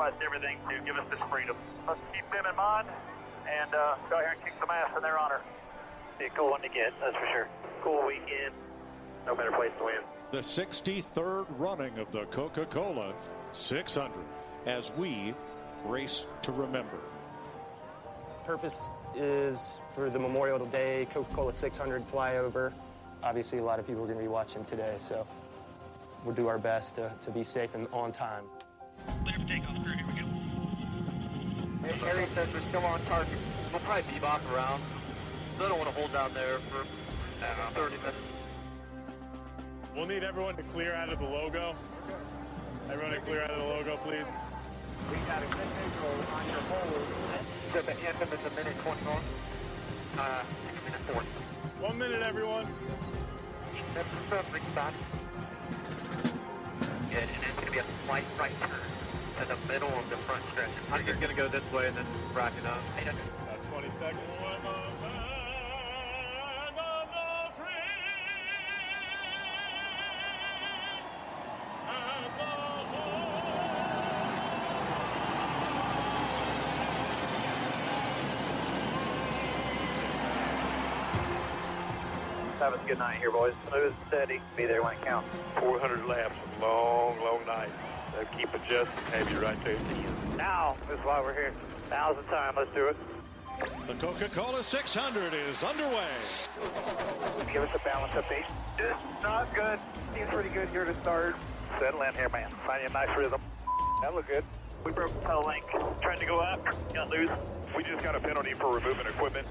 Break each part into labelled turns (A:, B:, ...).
A: People everything to give us this freedom. Let's keep them in mind and uh, go out here and kick some ass in their honor. Be a cool one to get, that's for sure. Cool weekend. No better place to win.
B: The 63rd running of the Coca Cola 600 as we race to remember.
C: Purpose is for the Memorial Day Coca Cola 600 flyover. Obviously, a lot of people are going to be watching today, so we'll do our best to, to be safe and on time.
A: Clear for takeoff, crew. Here we go.
D: Harry says we're still on target. We'll probably bebop around. So I don't want to hold down there for I 30 minutes.
E: We'll need everyone to clear out of the logo. Everyone to clear out of the logo, please.
D: We got a good visual on your hold. So the anthem is a minute 21. Uh, a minute 4.
E: One minute, everyone.
D: That's the something, son. Good, and it's going to be a slight right turn to the middle of the front stretch. I'm just going to go this way and then rack it up.
E: About 20 seconds.
A: Good night here, boys. Smooth, steady. Be there when it counts.
E: 400 laps, long, long night. Keep adjusting, have you right there at the end.
A: Now is why we're here. Now's the time. Let's do it.
B: The Coca Cola 600 is underway.
A: Give us a balance update. It's not good. Seems pretty good here to start. Settle in here, man. Find you a nice rhythm. That look good. We broke the pedal link. Trying to go up. Got loose.
E: We just got a penalty for removing equipment.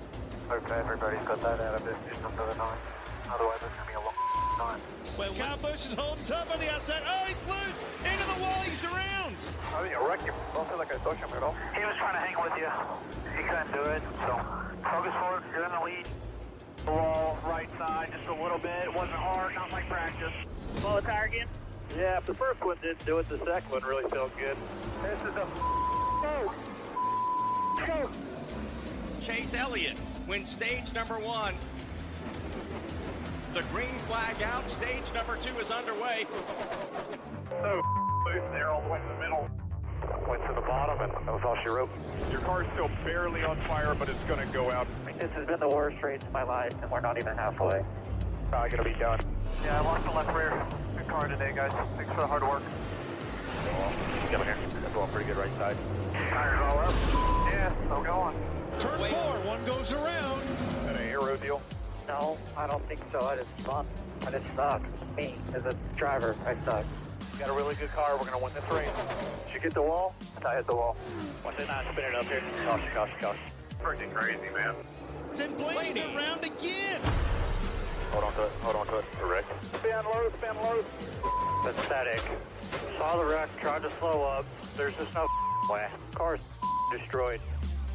A: Okay, everybody's got that out of this system for the night. Otherwise, it's going to be a long time.
B: Kyle Busch is holding tough on the outside. Oh, he's loose! Into the wall, he's around!
A: I think I wrecked him. Don't feel like I touched him at all. He was trying to hang with you. He couldn't do it, so focus forward. You're in the lead. The wall, right side, just a little bit. It wasn't hard, not like practice. Blow the tire again? Yeah, if the first one didn't do it, the second one really felt good. This is a go. Go.
F: Chase Elliott wins stage number one. The green flag out. Stage number two is underway.
A: So loose there all the way to the middle. Went to the bottom, and that was all she wrote.
E: Your car's still barely on fire, but it's going to go out.
A: This has been the worst race of my life, and we're not even halfway. Probably going to be done. Yeah, I lost the left rear. Good car today, guys. Thanks for the hard work.
E: Come here. That's going pretty good right side.
A: Tires all up. Yeah, still going.
B: Turn four, one goes around.
E: That an aero deal?
A: No, I don't think so. I just suck. I just suck. Me, as a driver, I suck. Got a really good car. We're going to win this race. Did you get the wall? I hit the wall. Watch it not spin it up here. Caution, caution, caution.
E: Freaking crazy, man.
B: Then Blaney around again.
E: Hold on to it. Hold on to it. Correct.
A: Spin low, spin low. Pathetic. Saw the wreck, tried to slow up. There's just no way. Car's destroyed.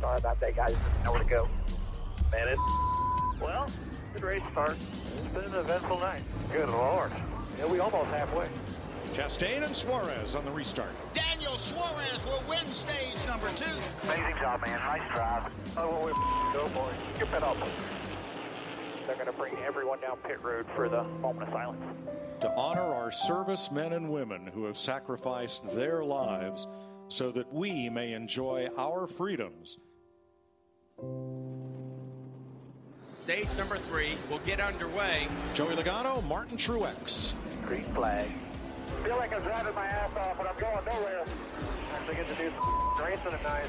A: Sorry about that, guys. Nowhere to go. Man, it. Well, good race start. It's been an eventful night. Good lord. Yeah, we almost halfway.
B: Chastain and Suarez on the restart.
F: Daniel Suarez will win stage number two.
A: Amazing job, man. Nice drive. Oh, oh, oh, oh well, we go, boys. Get that up. They're going to bring everyone down pit road for the moment of silence.
B: To honor our servicemen and women who have sacrificed their lives so that we may enjoy our freedoms.
F: Stage number three will get underway.
B: Joey Logano, Martin Truex.
A: Green flag. Feel like I'm driving my ass off, but I'm going nowhere. Actually get to do some racing tonight.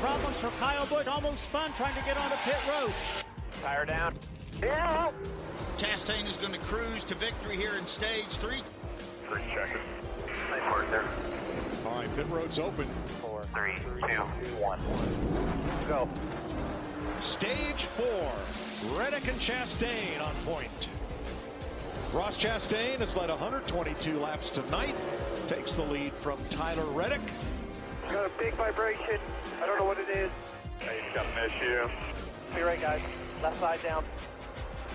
G: Problems for Kyle Busch. Almost spun trying to get on onto pit road.
A: Tire down. Yeah.
F: Chastain is going to cruise to victory here in stage three.
A: Three checkers. Nice work there.
B: All right, pit road's open.
A: Four, three, two, one. Go.
B: Stage four, Reddick and Chastain on point. Ross Chastain has led 122 laps tonight. Takes the lead from Tyler Reddick.
A: Got a big vibration. I don't know what it is. Hey, he's got an issue. Be right, guys. Left side down.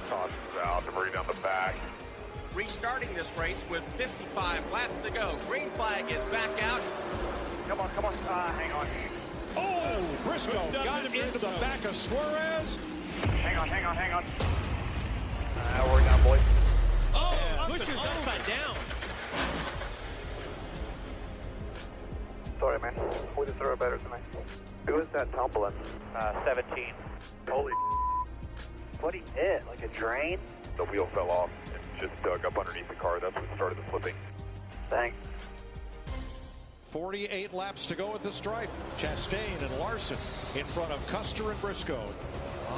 A: Tosses out, debris down the back.
F: Restarting this race with 55 laps to go. Green flag is back out.
A: Come on, come on. Ah, hang on.
B: Oh, Briscoe got him into the back of Suarez.
A: Hang on, hang on, hang on. Uh, we're down, boys.
G: Oh, Buescher's upside down.
A: Sorry, man. We it better tonight. Who is that tumbling? Uh, 17. Holy What he hit? Like a drain? The wheel fell off and just dug up underneath the car. That's what started the flipping. Thanks.
B: 48 laps to go at the stripe. Chastain and Larson in front of Custer and Briscoe.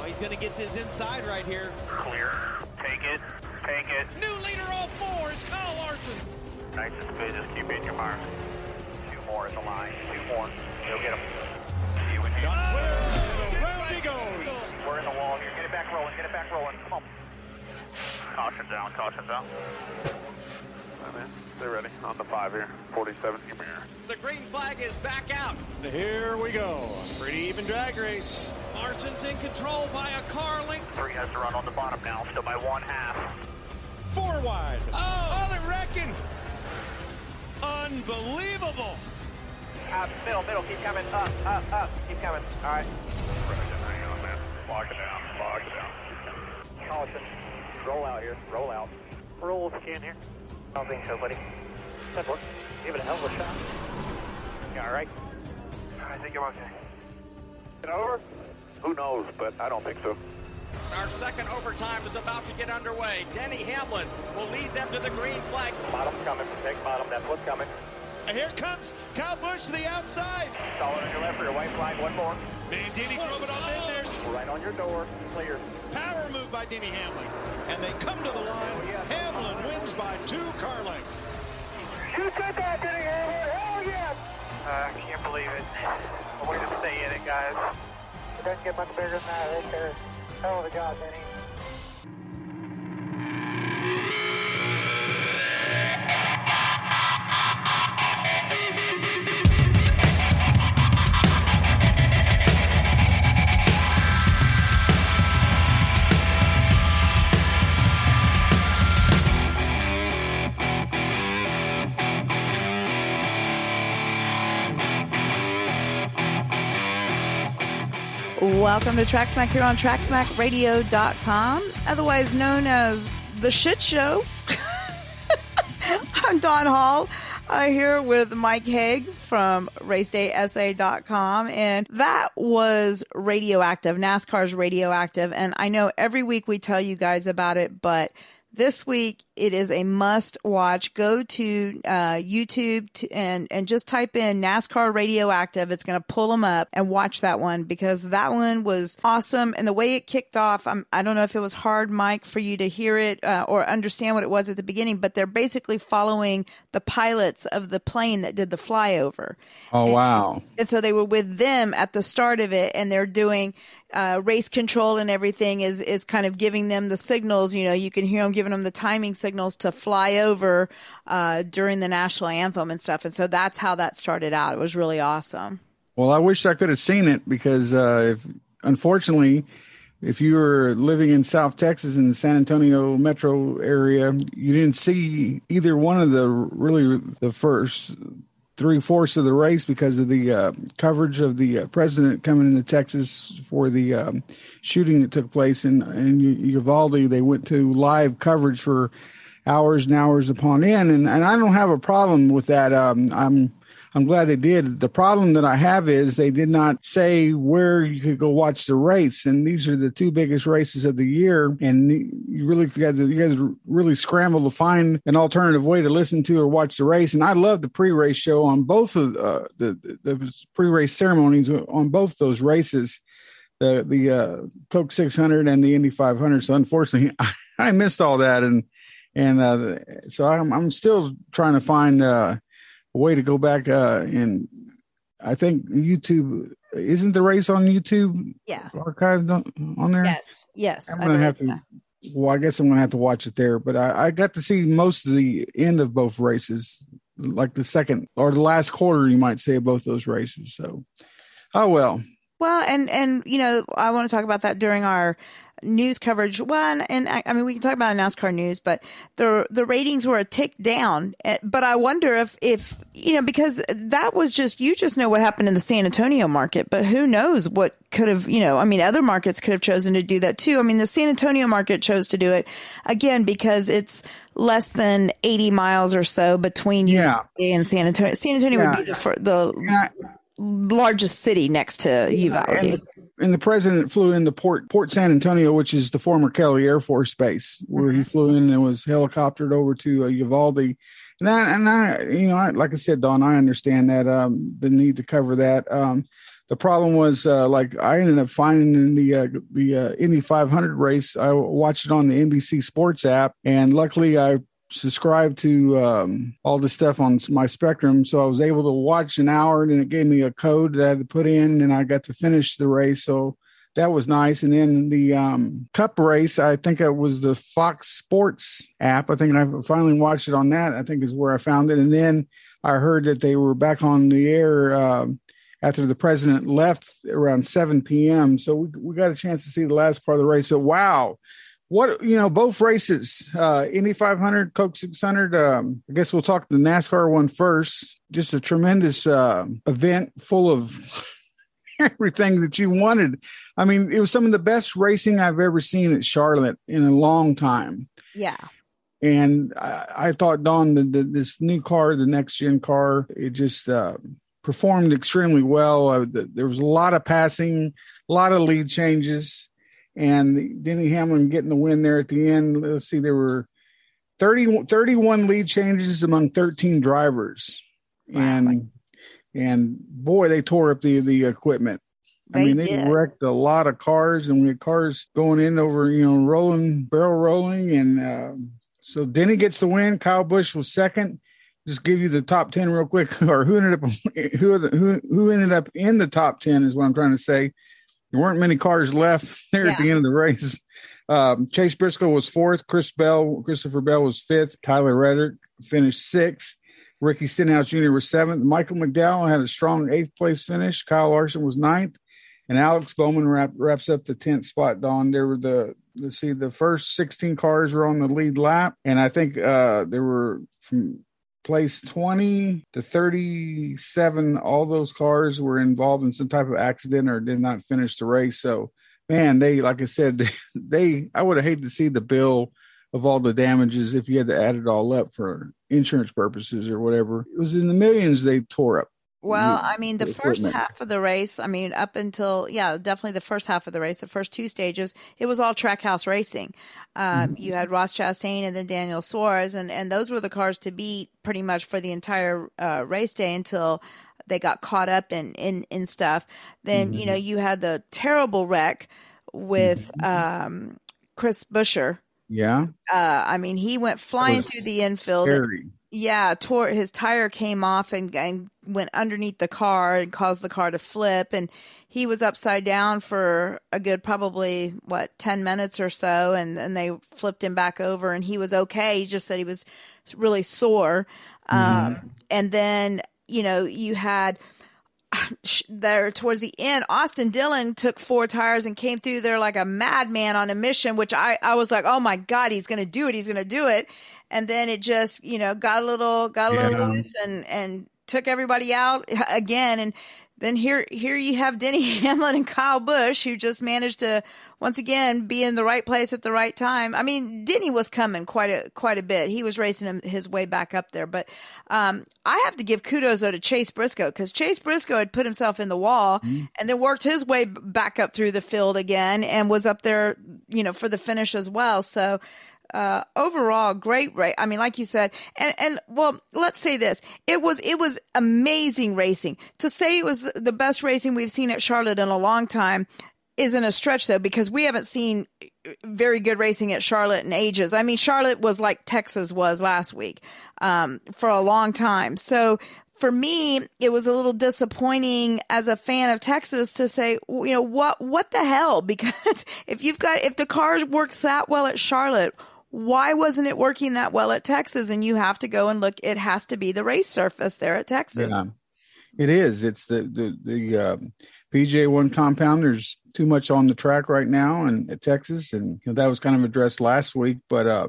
G: Oh, he's going to get this inside right here.
A: Clear. Take it. Take it.
G: New leader all four. It's Kyle Larson.
A: Nice and speed. Just keep in your mark. Two more in the line. Two more. Go get oh, him. You in here.
B: And around he goes.
A: We're in the wall here. Get it back rolling. Get it back rolling. Come on. Caution down. Caution down. I'm in. Stay ready. On the five here. 47. Give me here.
F: The green flag is back out.
B: Here we go.
H: Pretty even drag race.
G: Larson's in control by a car link.
A: Three has to run on the bottom now. Still by one half.
B: Four wide.
H: Oh, they're wrecking. Unbelievable.
A: Up, middle, middle. Keep coming. Up, up, up. Keep coming. All right. Hang on, man. Lock it down. Lock it down. Caution. Roll out here. Roll out. Roll if you can here. I don't think so, buddy. Good work. Give it a hell of a shot. You all right? I think I'm okay. Get over? Who knows, but I don't think so.
F: Our second overtime is about to get underway. Denny Hamlin will lead them to the green flag.
A: Bottom's coming. Take bottom. That's what's coming.
H: And here comes Kyle Busch to the outside.
A: Solid on your left for your white flag. One more.
H: Man, Denny drove it on in there.
A: Right on your door. Clear.
H: Power move by Denny Hamlin.
B: And they come to the line. Oh, Hamlin wins by two car lengths.
A: You said that, Denny Hamlin. Hell yes. Uh, I can't believe it. A way to stay in it, guys. Doesn't get much bigger than that right there. Hell of a job, Denny.
I: Welcome to Tracksmack here on TracksmackRadio.com, otherwise known as The Shit Show. I'm Don Hall. I'm here with Mike Haig from RaceDaySA.com, and that was Radioactive, NASCAR's Radioactive. And I know every week we tell you guys about it, but this week it is a must watch. Go to uh, YouTube to, and and just type in NASCAR Radioactive. It's going to pull them up and watch that one because that one was awesome. And the way it kicked off, I'm, I don't know if it was hard, Mike, for you to hear it uh, or understand what it was at the beginning, but they're basically following the pilots of the plane that did the flyover.
J: Oh wow!
I: And so they were with them at the start of it, and they're doing uh, race control and everything is is kind of giving them the signals. You know, you can hear them giving them the timing signals to fly over uh, during the national anthem and stuff. And so that's how that started out. It was really awesome.
J: Well, I wish I could have seen it because uh, if, unfortunately, if you were living in South Texas in the San Antonio metro area, you didn't see either one of the really the first three fourths of the race because of the uh, coverage of the uh, president coming into Texas for the um, shooting that took place in in Uvalde. They went to live coverage for hours and hours upon end, and, and I don't have a problem with that. Um, I'm I'm glad they did. The problem that I have is they did not say where you could go watch the race, and these are the two biggest races of the year. And you really got to, you guys really scramble to find an alternative way to listen to or watch the race. And I love the pre-race show on both of uh, the the pre-race ceremonies on both those races the the uh, Coke 600 and the Indy 500. So unfortunately, I, I missed all that, and and uh, so I'm I'm still trying to find uh, way to go back. Uh, and I think YouTube isn't the race on YouTube.
I: Yeah,
J: archived on, on there.
I: Yes, yes.
J: I'm gonna have to. Well, I guess I'm gonna have to watch it there. But I, I got to see most of the end of both races, like the second or the last quarter, you might say, of both those races. So, oh well.
I: Well, and and you know, I want to talk about that during our news coverage. One, and I, I, mean, we can talk about NASCAR news, but the the ratings were a tick down. Eh, but I wonder if if you know because that was just you just know what happened in the San Antonio market, but who knows what could have you know? I mean, other markets could have chosen to do that too. I mean, the San Antonio market chose to do it again because it's less than 80 miles or so between
J: yeah.
I: and San Antonio. San Antonio yeah. would be the, the yeah largest city next to Uvalde.
J: And the, and the president flew into Port Port San Antonio, which is the former Kelly Air Force Base, where mm-hmm. he flew in and was helicoptered over to uh, Uvalde. And I, and I, you know, I, like I said, Don, I understand that um, the need to cover that. Um, the problem was, uh, like, I ended up finding in the uh, the uh, Indy 500 race. I watched it on the NBC Sports app, and luckily, I subscribe to um, all the stuff on my Spectrum, so I was able to watch an hour, and it gave me a code that I had to put in, and I got to finish the race. So that was nice. And then the um, Cup race, I think it was the Fox Sports app. I think I finally watched it on that. I think is where I found it. And then I heard that they were back on the air. Um, after the president left around 7 p.m. So we, we got a chance to see the last part of the race. But wow, what you know both races uh indy 500 coke 600 um i guess we'll talk the nascar one first. Just a tremendous uh event full of everything that you wanted. I mean it was some of the best racing i've ever seen at charlotte in a long time.
I: Yeah.
J: And i, I thought don the, the, this new car the next gen car it just uh performed extremely well. Uh, the, there was a lot of passing a lot of lead changes and Denny Hamlin getting the win there at the end. Let's see, there were 30, 31 lead changes among 13 drivers. Wow. And and boy, they tore up the the equipment. They I mean, they did. wrecked a lot of cars, and we had cars going in over, you know, rolling, barrel rolling, and uh, so Denny gets the win. Kyle Busch was second. Just give you the top ten real quick, or who ended up who who who ended up in the top ten is what I'm trying to say. There weren't many cars left there yeah. at the end of the race. Um, Chase Briscoe was fourth. Chris Bell, Christopher Bell was fifth. Tyler Reddick finished sixth. Ricky Stenhouse Jr. was seventh. Michael McDowell had a strong eighth place finish. Kyle Larson was ninth. And Alex Bowman wrap, wraps up the 10th spot, Don. There were the, let's see, the first 16 cars were on the lead lap. And I think uh, there were from place 20 to 37 all those cars were involved in some type of accident or did not finish the race. So man they like i said they, i would have hated to see the bill of all the damages if you had to add it all up for insurance purposes or whatever. It was in the millions they tore up
I: well, I mean, the first half of the race, I mean, up until, yeah, definitely the first half of the race, the first two stages, it was all Trackhouse Racing. Um, mm-hmm. You had Ross Chastain and then Daniel Suarez, and, and those were the cars to beat pretty much for the entire uh, race day until they got caught up in, in, in stuff. Then, mm-hmm. you know, you had the terrible wreck with mm-hmm. um, Chris Buescher.
J: Yeah.
I: Uh, I mean, he went flying through the infield.
J: Scary.
I: Yeah, tore his tire came off and, and went underneath the car and caused the car to flip. And he was upside down for a good probably what 10 minutes or so. And then they flipped him back over and he was okay. He just said he was really sore. Mm-hmm. um, and then you know you had there towards the end austin dillon took four tires and came through there like a madman on a mission which i i was like oh my god he's gonna do it. He's gonna do it and then it just you know got a little got a little yeah. loose and and took everybody out again and then here here you have Denny Hamlin and Kyle Busch who just managed to once again be in the right place at the right time. I mean, Denny was coming quite a quite a bit. He was racing him, his way back up there, but um, I have to give kudos though to Chase Briscoe because Chase Briscoe had put himself in the wall mm-hmm. and then worked his way back up through the field again and was up there, you know, for the finish as well. So uh, overall great race. I mean, like you said, and and well, let's say this: it was it was amazing racing. To say it was the, best racing we've seen at Charlotte in a long time isn't a stretch though, because we haven't seen very good racing at Charlotte in ages. I mean, Charlotte was like Texas was last week um, for a long time. So for me, it was a little disappointing as a fan of Texas to say, you know, what what the hell? Because if you've got if the car works that well at Charlotte, why wasn't it working that well at Texas? And you have to go and look. It has to be the race surface there at Texas.
J: Yeah, it is. It's the the the uh, PJ1 compound. There's too much on the track right now, and at Texas, and you know, that was kind of addressed last week. But uh,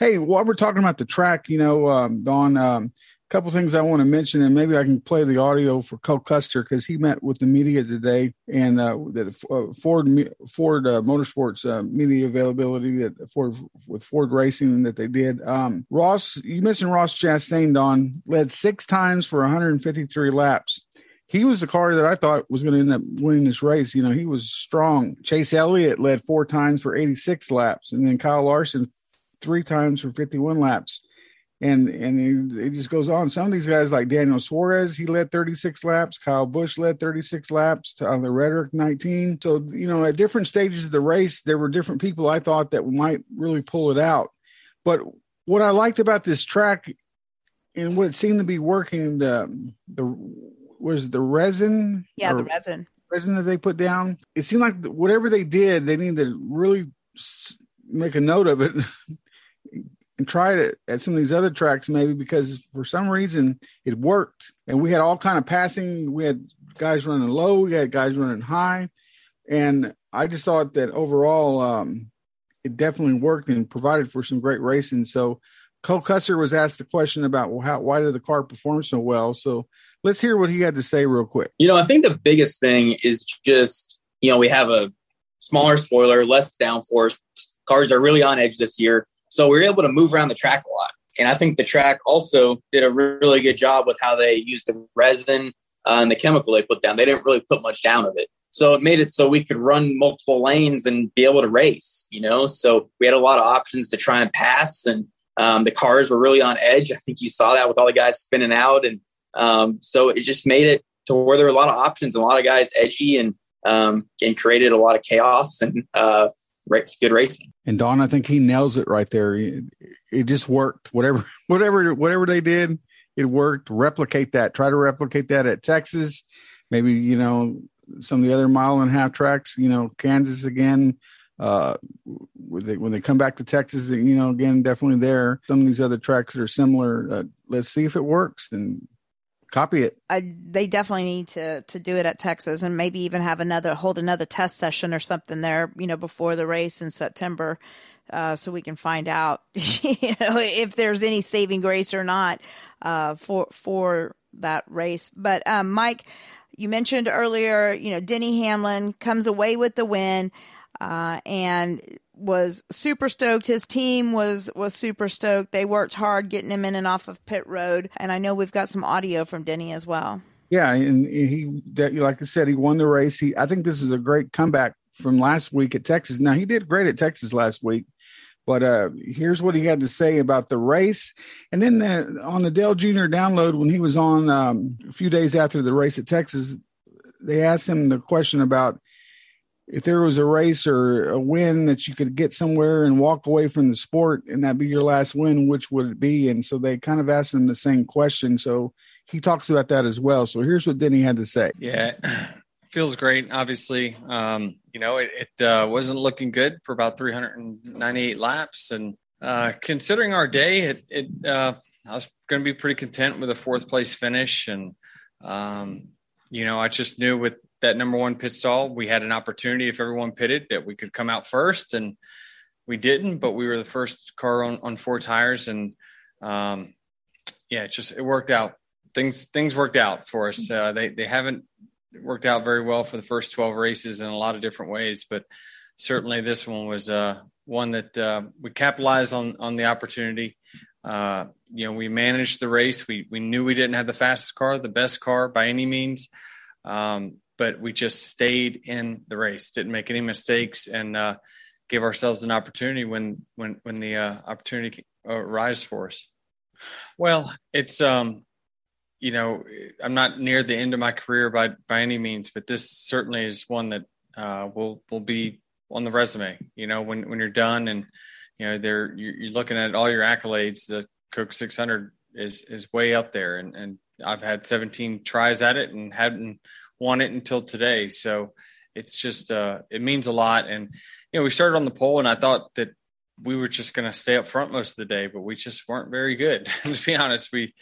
J: hey, while we're talking about the track, you know, um, Don, um, couple things I want to mention, and maybe I can play the audio for Cole Custer because he met with the media today, and uh, that uh, Ford Ford uh, Motorsports uh, media availability that Ford with Ford Racing that they did. Um, Ross, you mentioned Ross Chastain, Don led six times for 153 laps. He was the car that I thought was going to end up winning this race. You know, he was strong. Chase Elliott led four times for 86 laps, and then Kyle Larson three times for 51 laps and and it, just goes on. Some of these guys like Daniel Suarez, he led 36 laps. Kyle Busch led 36 laps. Tyler Reddick 19. So you know, at different stages of the race, there were different people I thought that might really pull it out. But what I liked about this track and what it seemed to be working the the was the resin.
I: Yeah, the resin.
J: Resin that they put down. It seemed like whatever they did, they needed to really make a note of it and tried it at some of these other tracks maybe because for some reason it worked. And we had all kind of passing. We had guys running low. We had guys running high. And i just thought that overall um, it definitely worked and provided for some great racing. So cole custer was asked the question about well how why did the car perform so well? So let's hear what he had to say real quick.
K: You know i think the biggest thing is just you know we have a smaller spoiler less downforce. Cars are really on edge this year so we were able to move around the track a lot. And I think the track also did a really good job with how they used the resin uh, and the chemical they put down. They didn't really put much down of it. So it made it so we could run multiple lanes and be able to race, you know? So we had a lot of options to try and pass and um, the cars were really on edge. I think you saw that with all the guys spinning out. And um, so it just made it to where there were a lot of options and a lot of guys edgy and, um, and created a lot of chaos and uh, good racing.
J: And Don, I think he nails it right there. It, just worked. Whatever, whatever, whatever they did, it worked. Replicate that. Try to replicate that at Texas. Maybe you know some of the other mile and a half tracks. You know, Kansas again. Uh, when they, when they come back to Texas, you know, again, definitely there. Some of these other tracks that are similar. Uh, let's see if it works and copy it.
I: I, they definitely need to to do it at Texas and maybe even have another hold another test session or something there, you know, before the race in September, uh, so we can find out, you know, if there's any saving grace or not uh, for for that race. But um, Mike, you mentioned earlier, you know, Denny Hamlin comes away with the win. Uh, and was super stoked. His team was was super stoked. They worked hard getting him in and off of pit road. And I know we've got some audio from Denny as well.
J: Yeah, and he that like I said, he won the race. He I think this is a great comeback from last week at Texas. Now he did great at Texas last week, but uh here's what he had to say about the race. And then the, on the Dale Jr. download when he was on um, a few days after the race at Texas, they asked him the question about if there was a race or a win that you could get somewhere and walk away from the sport and that be your last win, which would it be? And so they kind of asked him the same question. So he talks about that as well. So here's what Denny had to say.
L: Yeah, feels great. Obviously, um, you know, it, it uh, wasn't looking good for about 398 laps. And uh, considering our day, it, it uh, I was going to be pretty content with a fourth place finish. And, um, you know, I just knew with that number one pit stall. We had an opportunity if everyone pitted that we could come out first, and we didn't. But we were the first car on, on four tires, and um, yeah, it just it worked out. Things things worked out for us. Uh, they they haven't worked out very well for the first 12 races in a lot of different ways, but certainly this one was uh, one that uh, we capitalized on on the opportunity. Uh, you know, we managed the race. We we knew we didn't have the fastest car, the best car by any means, um, but we just stayed in the race, didn't make any mistakes, and uh, gave ourselves an opportunity when when when the uh, opportunity arose for us. Well, it's um, you know, I'm not near the end of my career by by any means, but this certainly is one that uh, will will be on the resume. You know, when when you're done and you know they're you're, you're looking at all your accolades, the Coke 600 is is way up there, and and I've had 17 tries at it and hadn't won it until today. So it's just uh, it means a lot. And you know, we started on the pole, and I thought that we were just going to stay up front most of the day, but we just weren't very good. to be honest, we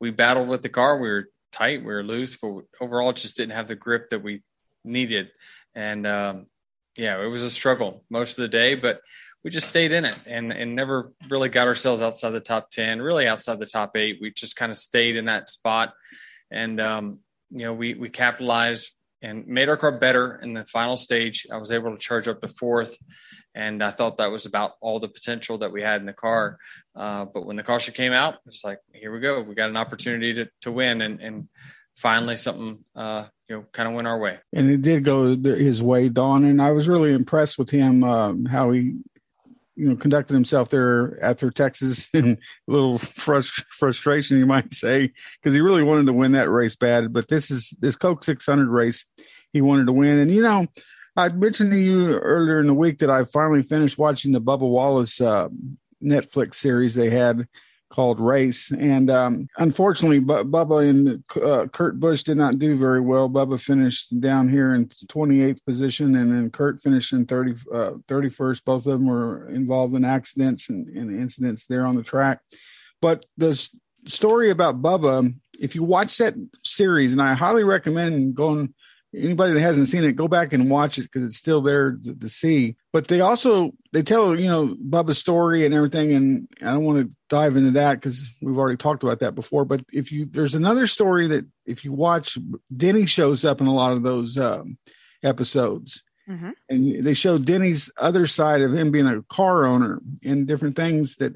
L: we battled with the car. We were tight, we were loose, but overall just didn't have the grip that we needed. And um, yeah, it was a struggle most of the day, but we just stayed in it and and never really got ourselves outside the top ten, really outside the top eight. We just kind of stayed in that spot, and um, you know we we capitalized and made our car better in the final stage. I was able to charge up to fourth, and I thought that was about all the potential that we had in the car. Uh, but when the caution came out, it's like, here we go. We got an opportunity to to win, and and finally something uh, you know kind of went our way.
J: And it did go his way, Don. And I was really impressed with him um, how he you know conducted himself there at their Texas and a little frust- frustration you might say because he really wanted to win that race bad. But this is this Coke 600 race he wanted to win. And you know I mentioned to you earlier in the week that I finally finished watching the Bubba Wallace uh, Netflix series they had called Race. And um, unfortunately, B- Bubba and uh, Kurt Busch did not do very well. Bubba finished down here in 28th position, and then Kurt finished in 30, uh, 31st. Both of them were involved in accidents and, and incidents there on the track. But the story about Bubba, if you watch that series, and I highly recommend going anybody that hasn't seen it, go back and watch it because it's still there to, to, see. But they also they tell you know Bubba's story and everything, and I don't want to dive into that because we've already talked about that before. But if you there's another story that if you watch, Denny shows up in a lot of those um, episodes. Mm-hmm. And they show Denny's other side of him being a car owner and different things that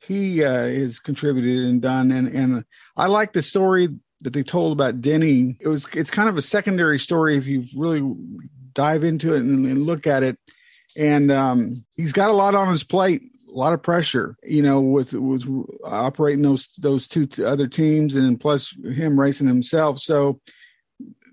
J: he uh, has contributed and done. And and I like the story that they told about Denny. It was it's kind of a secondary story if you really dive into it and, and look at it. And um, he's got a lot on his plate, a lot of pressure, you know, with with operating those those two other teams, and plus him racing himself. So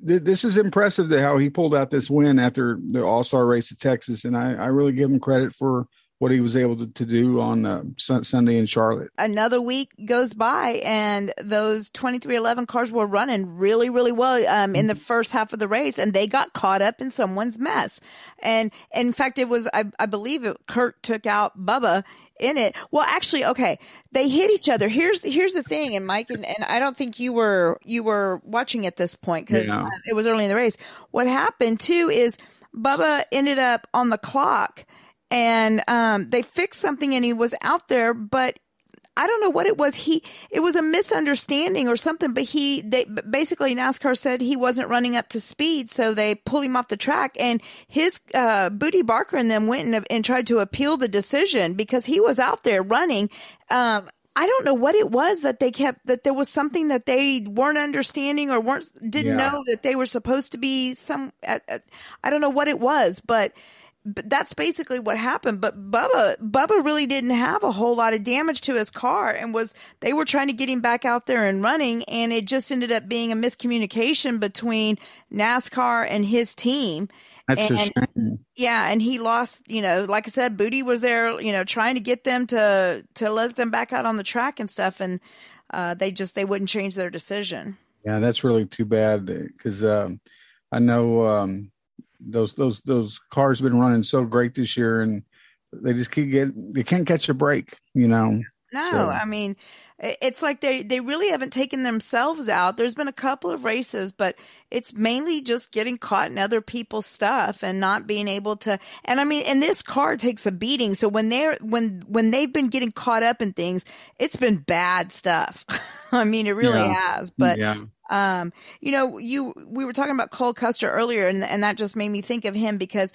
J: th- this is impressive to how he pulled out this win after the All Star race at Texas, and I, I really give him credit for what he was able to, to do on uh, Sunday in Charlotte.
I: Another week goes by, and those 2311 cars were running really, really well um, in the first half of the race, and they got caught up in someone's mess. And in fact, it was, I, I believe it, Kurt took out Bubba in it. Well, actually, okay, they hit each other. Here's here's the thing, and Mike, and, and I don't think you were you were watching at this point because yeah. uh, it was early in the race. What happened too is Bubba ended up on the clock and um, they fixed something and he was out there, but I don't know what it was. He it was a misunderstanding or something, but he they basically NASCAR said he wasn't running up to speed, so they pulled him off the track. And his uh, Bootie Barker and them went and, and tried to appeal the decision because he was out there running. Um, I don't know what it was that they kept that there was something that they weren't understanding or weren't didn't yeah. know that they were supposed to be some. Uh, uh, I don't know what it was, but that's basically what happened. But Bubba, Bubba really didn't have a whole lot of damage to his car and was, they were trying to get him back out there and running. And it just ended up being a miscommunication between NASCAR and his team.
J: That's
I: and,
J: a shame.
I: Yeah. And he lost, you know, like I said, Bootie was there, you know, trying to get them to, to let them back out on the track and stuff. And, uh, they just, they wouldn't change their decision.
J: Yeah. That's really too bad because, um, I know, um, those those those cars have been running so great this year, and they just keep getting they can't catch a break. You know.
I: No, so. I mean, it's like they they really haven't taken themselves out. There's been a couple of races, but it's mainly just getting caught in other people's stuff and not being able to. And I mean, and this car takes a beating. So when they're when when they've been getting caught up in things, it's been bad stuff. I mean, it really yeah. has. But yeah. Um, you know, you we were talking about Cole Custer earlier, and and that just made me think of him because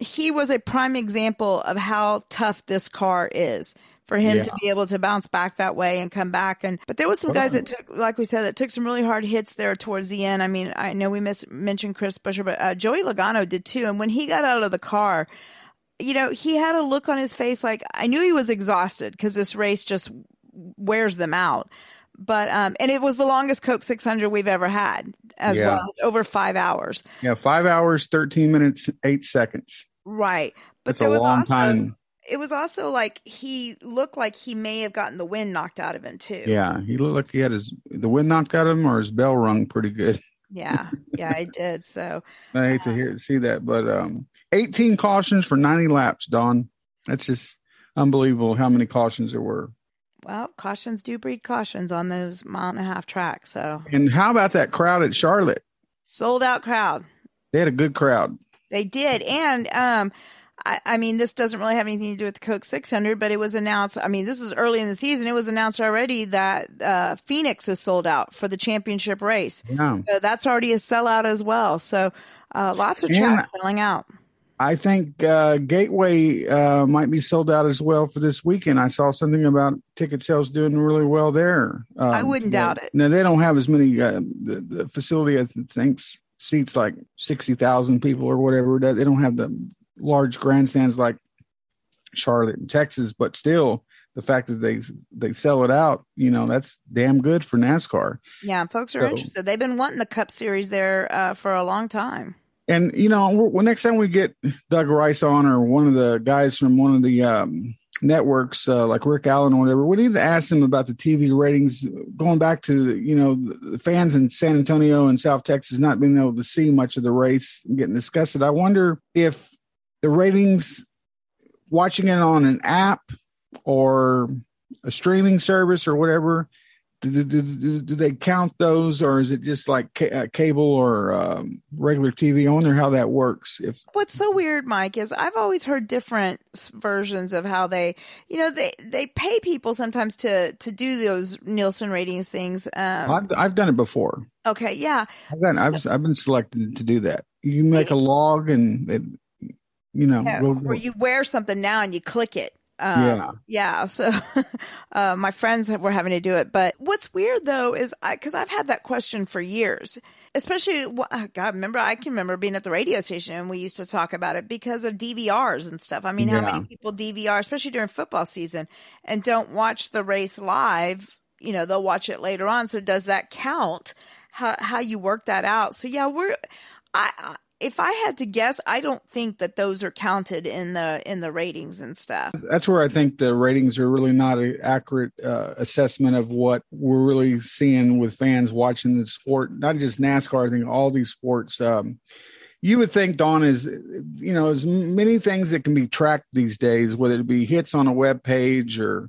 I: he was a prime example of how tough this car is for him
J: Yeah.
I: to be able to bounce back that way and come back. And but there was some guys that took, like we said, that took some really hard hits there towards the end. I mean, I know we miss, mentioned Chris Buescher, but uh, Joey Logano did too. And when he got out of the car, you know, he had a look on his face like I knew he was exhausted because this race just wears them out. But um, and it was the longest Coke 600 we've ever had as
J: Yeah.
I: well. Over five hours.
J: Yeah, five hours, thirteen minutes, eight seconds.
I: Right. But
J: That's
I: there was also
J: time.
I: it was also like he looked like he may have gotten the wind knocked out of him too.
J: Yeah, he looked like he had his the wind knocked out of him or his bell rung pretty good.
I: Yeah. Yeah, I did. So
J: I hate to hear see that, but um, 18 cautions for 90 laps, Don. That's just unbelievable how many cautions there were.
I: Well, cautions do breed cautions on those mile and a half tracks. So
J: And how about that crowd at Charlotte?
I: sold out crowd.
J: They had a good crowd.
I: They did. And um I, I mean, this doesn't really have anything to do with the Coke 600, but it was announced. I mean, this is early in the season. It was announced already that uh, Phoenix is sold out for the championship race.
J: Yeah.
I: So that's already a sellout as well. So uh, lots of tracks selling out.
J: I think uh, Gateway uh, might be sold out as well for this weekend. I saw something about ticket sales doing really well there. Um,
I: I wouldn't doubt it.
J: Now they don't have as many. Uh, the, the facility I think seats like sixty thousand people or whatever. That they don't have the large grandstands like Charlotte and Texas, but still, the fact that they they sell it out, you know, that's damn good for NASCAR.
I: Yeah, folks are
J: So-
I: interested. They've been wanting the Cup Series there uh, for a long time.
J: And you know, well, next time we get Doug Rice on or one of the guys from one of the um, networks, uh, like Rick Allen or whatever, we need to ask them about the TV ratings. Going back to you know the fans in San Antonio and South Texas not being able to see much of the race and getting disgusted. I wonder if the ratings, watching it on an app or a streaming service or whatever. Do, do, do, do they count those, or is it just like ca- uh, cable or um, regular TV? I wonder how that works. If
I: What's so weird, Mike, is I've always heard different versions of how they, you know, they they pay people sometimes to to do those Nielsen ratings things. Um,
J: I've I've done it before.
I: okay, yeah,
J: I've done I've I've been selected to do that. You make a log and it, you know,
I: yeah. Or you wear something now and you click it. Um,
J: Yeah.
I: Yeah. So uh, my friends were having to do it. But what's weird though is because I've had that question for years, especially, uh, God, remember, I can remember being at the radio station and we used to talk about it because of DVRs and stuff. I mean, how many people DVR, especially during football season, and don't watch the race live? You know, they'll watch it later on. So does that count? How, how you work that out? So yeah, we're, I, I if I had to guess, I don't think that those are counted in the in the ratings and stuff.
J: that's where I think the ratings are really not an accurate uh, assessment of what we're really seeing with fans watching the sport, not just NASCAR. I think all these sports. Um, you would think Don is, you know, as many things that can be tracked these days, whether it be hits on a web page or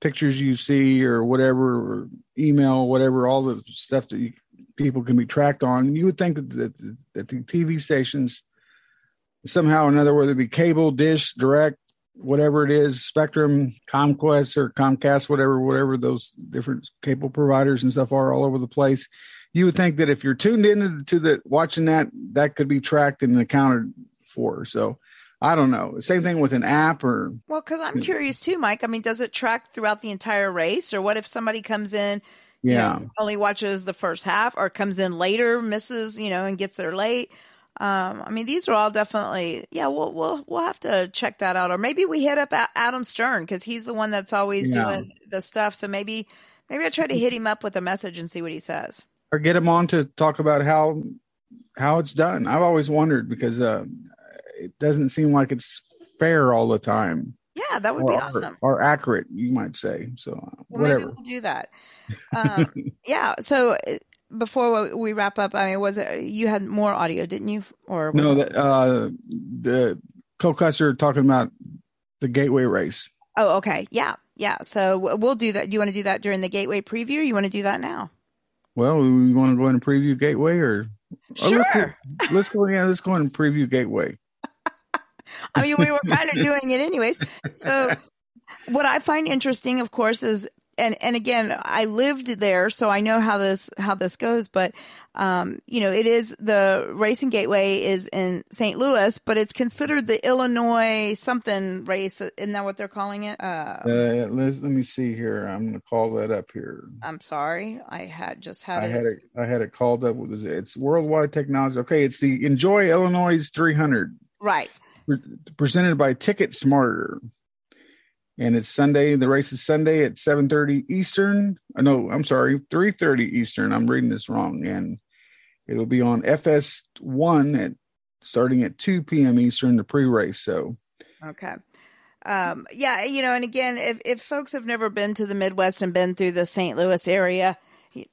J: pictures you see or whatever, or email, whatever, all the stuff that you, people can be tracked on. You would think that, that, that the TV stations somehow or another, whether it be cable, dish, direct, whatever it is, Spectrum, Comcast or Comcast, whatever, whatever those different cable providers and stuff are all over the place. You would think that if you're tuned into to the watching that, that could be tracked and accounted for. So I don't know. Same thing with an app or
I: Well, because I'm curious too, Mike. I mean, does it track throughout the entire race, or what if somebody comes in, you
J: Yeah.
I: know, only watches the first half, or comes in later, misses, you know, and gets there late? Um, I mean, these are all definitely, yeah. We'll we'll we'll have to check that out, or maybe we hit up Adam Stern because he's the one that's always
J: Yeah.
I: doing the stuff. So maybe maybe I try to hit him up with a message and see what he says.
J: or get him on to talk about how how it's done. I've always wondered because uh, it doesn't seem like it's fair all the time.
I: Yeah, that would be
J: or,
I: awesome.
J: or accurate, you might say. So uh,
I: Well,
J: whatever.
I: maybe we'll do that. Um, yeah. So uh, before we- wrap up, I mean, was it you had more audio, didn't you? Or was
J: no, that uh, the Cole Custer talking about the gateway race.
I: Oh, okay. Yeah. Yeah. So we'll do that. Do you want to do that during the gateway preview or you want to do that now?
J: Well, we want to go ahead and preview gateway, or oh, let's,
I: Sure.
J: go, let's go. Yeah, let's go and preview gateway.
I: I mean, we were kind of doing it anyways. So what I find interesting, of course, is and and again, I lived there, so I know how this how this goes. But um, you know, it is the Racing Gateway is in St. Louis, but it's considered the Illinois something race. Isn't that what they're calling it? Uh,
J: Uh, let, let me see here. I'm going to call that up here.
I: I'm sorry, I had just had
J: I
I: it.
J: had it. I had it called up. What is it? It's Worldwide Technology. Okay, it's the Enjoy Illinois 300.
I: Right.
J: Pre- presented by Ticket Smarter. And it's Sunday. The race is Sunday at 7:30 Eastern. Uh, No, I'm sorry, 3:30 Eastern. I'm reading this wrong. And it'll be on FS1 at starting at 2 p.m. Eastern, the pre-race. So
I: Okay. Um, yeah, you know, and again, if, if folks have never been to the Midwest and been through the St. Louis area,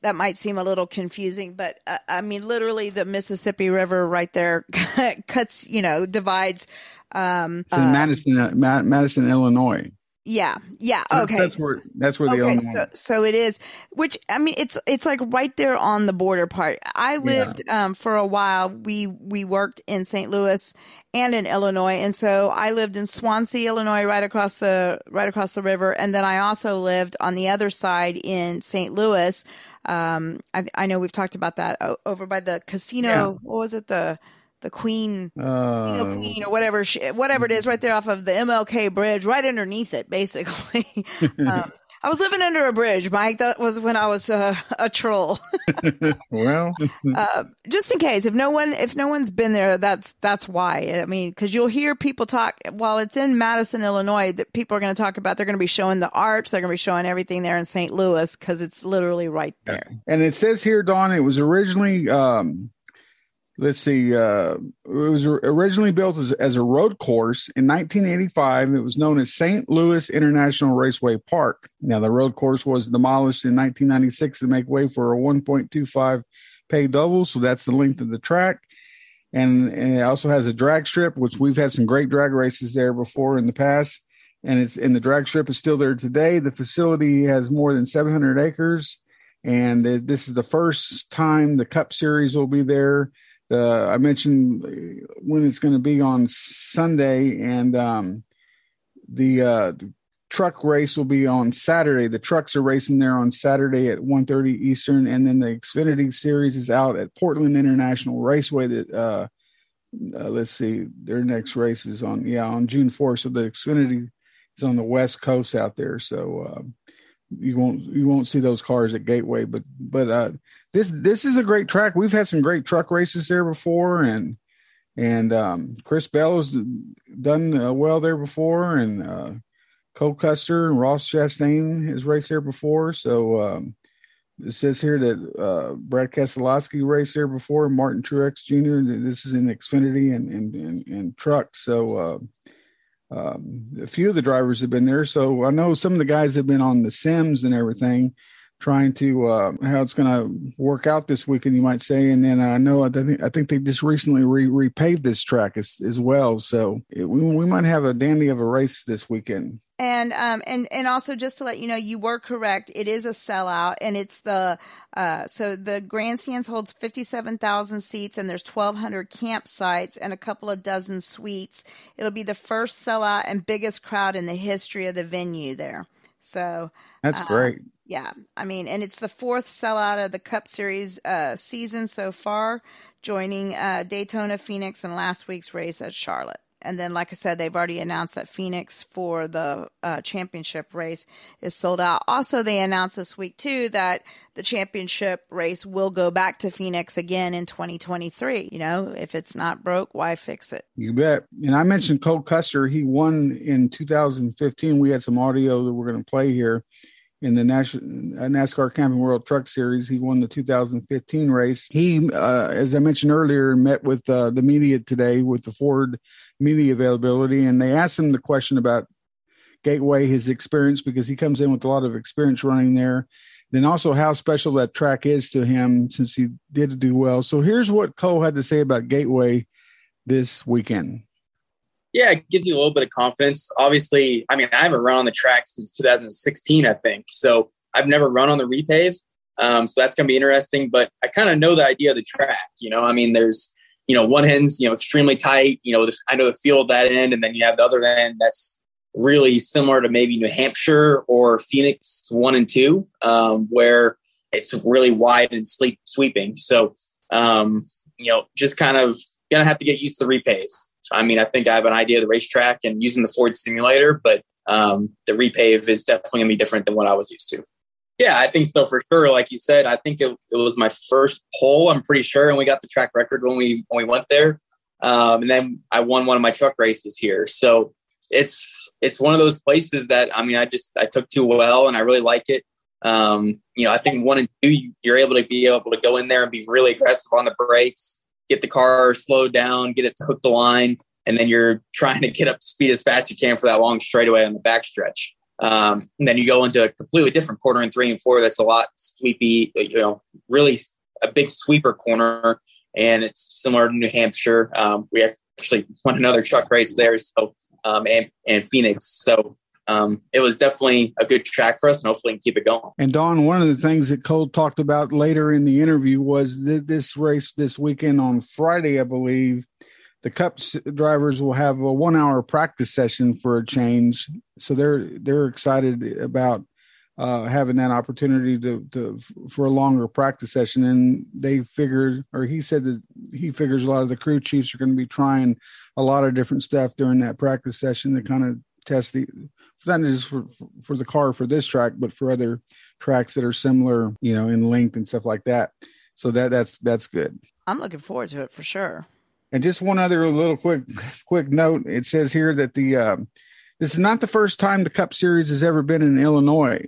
I: that might seem a little confusing, but uh, I mean, literally the Mississippi River right there cuts, you know, divides. Um,
J: it's in
I: uh,
J: Madison, uh, Ma- Madison, Illinois.
I: yeah, yeah, okay.
J: That's where that's where the
I: Okay,
J: Illinois.
I: so, so it is, which I mean, it's it's like right there on the border part. I lived um, for a while. We we worked in St. Louis and in Illinois, and so I lived in Swansea, Illinois, right across the right across the river, and then I also lived on the other side in St. Louis. Um, I, I know we've talked about that o- over by the casino.
J: Yeah.
I: What was it? The the Queen.
J: Uh,
I: Queen or whatever, sh- whatever it is, right there off of the MLK bridge, right underneath it, basically. um, I was living under a bridge, Mike. That was when I was uh, a troll.
J: well,
I: uh, just in case, if no one, if no one's been there, that's that's why. I mean, because you'll hear people talk while it's in Madison, Illinois. That people are going to talk about. They're going to be showing the arch. They're going to be showing everything there in St. Louis because it's literally right there.
J: and it says here, Don, it was originally, um, let's see, uh, it was originally built as, as a road course in 1985. It was known as St. Louis International Raceway Park. Now, the road course was demolished in 1996 to make way for a 1.25 pay double. So that's the length of the track. And, and it also has a drag strip, which we've had some great drag races there before in the past. And it's and the drag strip is still there today. The facility has more than 700 acres and it, this is the first time the Cup Series will be there. The I mentioned when it's going to be on Sunday, and um, the, uh, the truck race will be on Saturday. The trucks are racing there on Saturday at 1.30 Eastern, and then the Xfinity Series is out at Portland International Raceway. That uh, uh, let's see, their next race is on yeah on June 4th. So the Xfinity is on the West Coast out there. So. Uh, you won't you won't see those cars at Gateway, but but uh, this this is a great track. We've had some great truck races there before, and and um, Chris Bell has done uh, well there before, and uh, Cole Custer and Ross Chastain has raced there before. So um, it says here that uh, Brad Keselowski raced there before, Martin Truex Jr. This is in Xfinity and and and, and trucks. So. Uh, um, a few of the drivers have been there. So I know some of the guys have been on the sims and everything, trying to uh, how it's going to work out this weekend, you might say. And then I know I think I think they just recently re- repaved this track as, as well. So it, we, we might have a dandy of a race this weekend.
I: And um and and also just to let you know, you were correct. It is a sellout, and it's the uh so the grandstands holds fifty seven thousand seats, and there's twelve hundred campsites and a couple of dozen suites. It'll be the first sellout and biggest crowd in the history of the venue there. So
J: That's
I: uh,
J: great.
I: Yeah, I mean, and it's the fourth sellout of the Cup Series uh, season so far, joining uh, Daytona, Phoenix, and last week's race at Charlotte. And then, like I said, they've already announced that Phoenix for the uh, championship race is sold out. Also, they announced this week too that the championship race will go back to Phoenix again in 2023. You know, if it's not broke, why fix it?
J: You bet. And I mentioned Cole Custer. He won in 2015. We had some audio that we're going to play here in the NASCAR Camping World Truck Series. He won the 2015 race. He, uh, as I mentioned earlier, met with uh, the media today with the Ford media availability, and they asked him the question about Gateway, his experience, because he comes in with a lot of experience running there. Then also how special that track is to him since he did do well. So here's what Cole had to say about Gateway this weekend
K: yeah, it gives you a little bit of confidence. Obviously, I mean, I haven't run on the track since 2016, I think. So I've never run on the repave. Um, so that's going to be interesting. But I kind of know the idea of the track. You know, I mean, there's, you know, one end's, you know, extremely tight. You know, I know the field that end, and then you have the other end that's really similar to maybe New Hampshire or Phoenix one and two, um, where it's really wide and sleep sweeping. So, um, you know, just kind of gonna have to get used to the repave. I mean, I think I have an idea of the racetrack and using the Ford simulator, but um, the repave is definitely gonna be different than what I was used to. Yeah, I think so for sure. Like you said, I think it, it was my first pole. I'm pretty sure, and we got the track record when we when we went there. Um, and then I won one of my truck races here. So it's it's one of those places that I mean, I just I took too well, and I really like it. Um, you know, I think one and two, you're able to be able to go in there and be really aggressive on the brakes, get the car slowed down, get it to hook the line, and then you're trying to get up to speed as fast as you can for that long straightaway on the backstretch. Um, and then you go into a completely different corner in three and four that's a lot sweepy, you know, really a big sweeper corner. And it's similar to New Hampshire. Um, we actually won another truck race there. So, um, and, and Phoenix. So, um, it was definitely a good track for us and hopefully can keep it going.
J: And Don, one of the things that Cole talked about later in the interview was that this race this weekend on Friday, I believe, the cup drivers will have a one hour practice session for a change so they're they're excited about uh, having that opportunity to, to for a longer practice session and they figured or he said that he figures a lot of the crew chiefs are going to be trying a lot of different stuff during that practice session to kind of test the not just for for the car for this track but for other tracks that are similar you know in length and stuff like that so that that's that's good
I: i'm looking forward to it for sure
J: and just one other little quick quick note. It says here that the uh, this is not the first time the Cup Series has ever been in Illinois.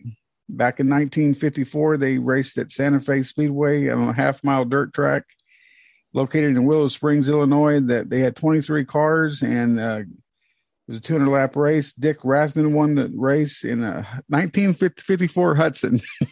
J: Back in 1954, they raced at Santa Fe Speedway on a half mile dirt track located in Willow Springs, Illinois. That they had 23 cars and uh, it was a 200 lap race. Dick Rathmann won the race in a 1954 Hudson.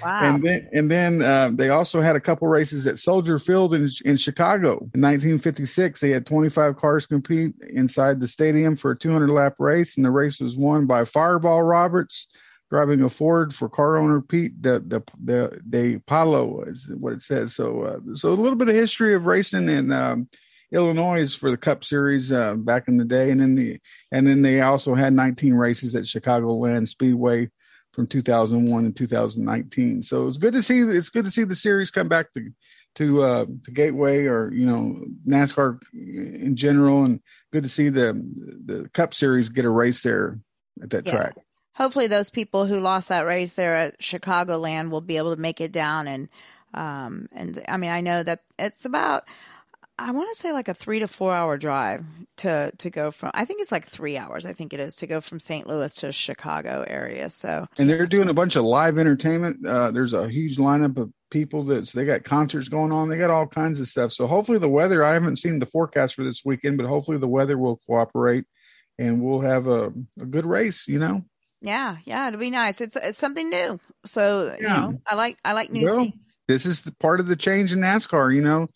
J: wow. And then, and then uh, they also had a couple races at Soldier Field in, in Chicago. In 1956, they had 25 cars compete inside the stadium for a 200 lap race, and the race was won by Fireball Roberts. Driving a Ford for car owner Pete the the the DePaolo is what it says. So uh, so a little bit of history of racing and um, Illinois for the Cup Series uh, back in the day, and then the and then they also had 19 races at Chicagoland Speedway from 2001 to 2019. So it's good to see. It's good to see the series come back to to uh, to Gateway or you know NASCAR in general, and good to see the the Cup Series get a race there at that yeah. track.
I: Hopefully, those people who lost that race there at Chicagoland will be able to make it down and um and I mean I know that it's about I want to say like a three to four hour drive to to go from. I think it's like three hours. I think it is to go from St. Louis to Chicago area. So
J: and they're doing a bunch of live entertainment. Uh, there's a huge lineup of people that so they got concerts going on. They got all kinds of stuff. So hopefully the weather. I haven't seen the forecast for this weekend, but hopefully the weather will cooperate and we'll have a, a good race. You know.
I: Yeah, yeah, it'll be nice. It's it's something new. So yeah. you know, I like I like new well, things.
J: This is the part of the change in NASCAR. You know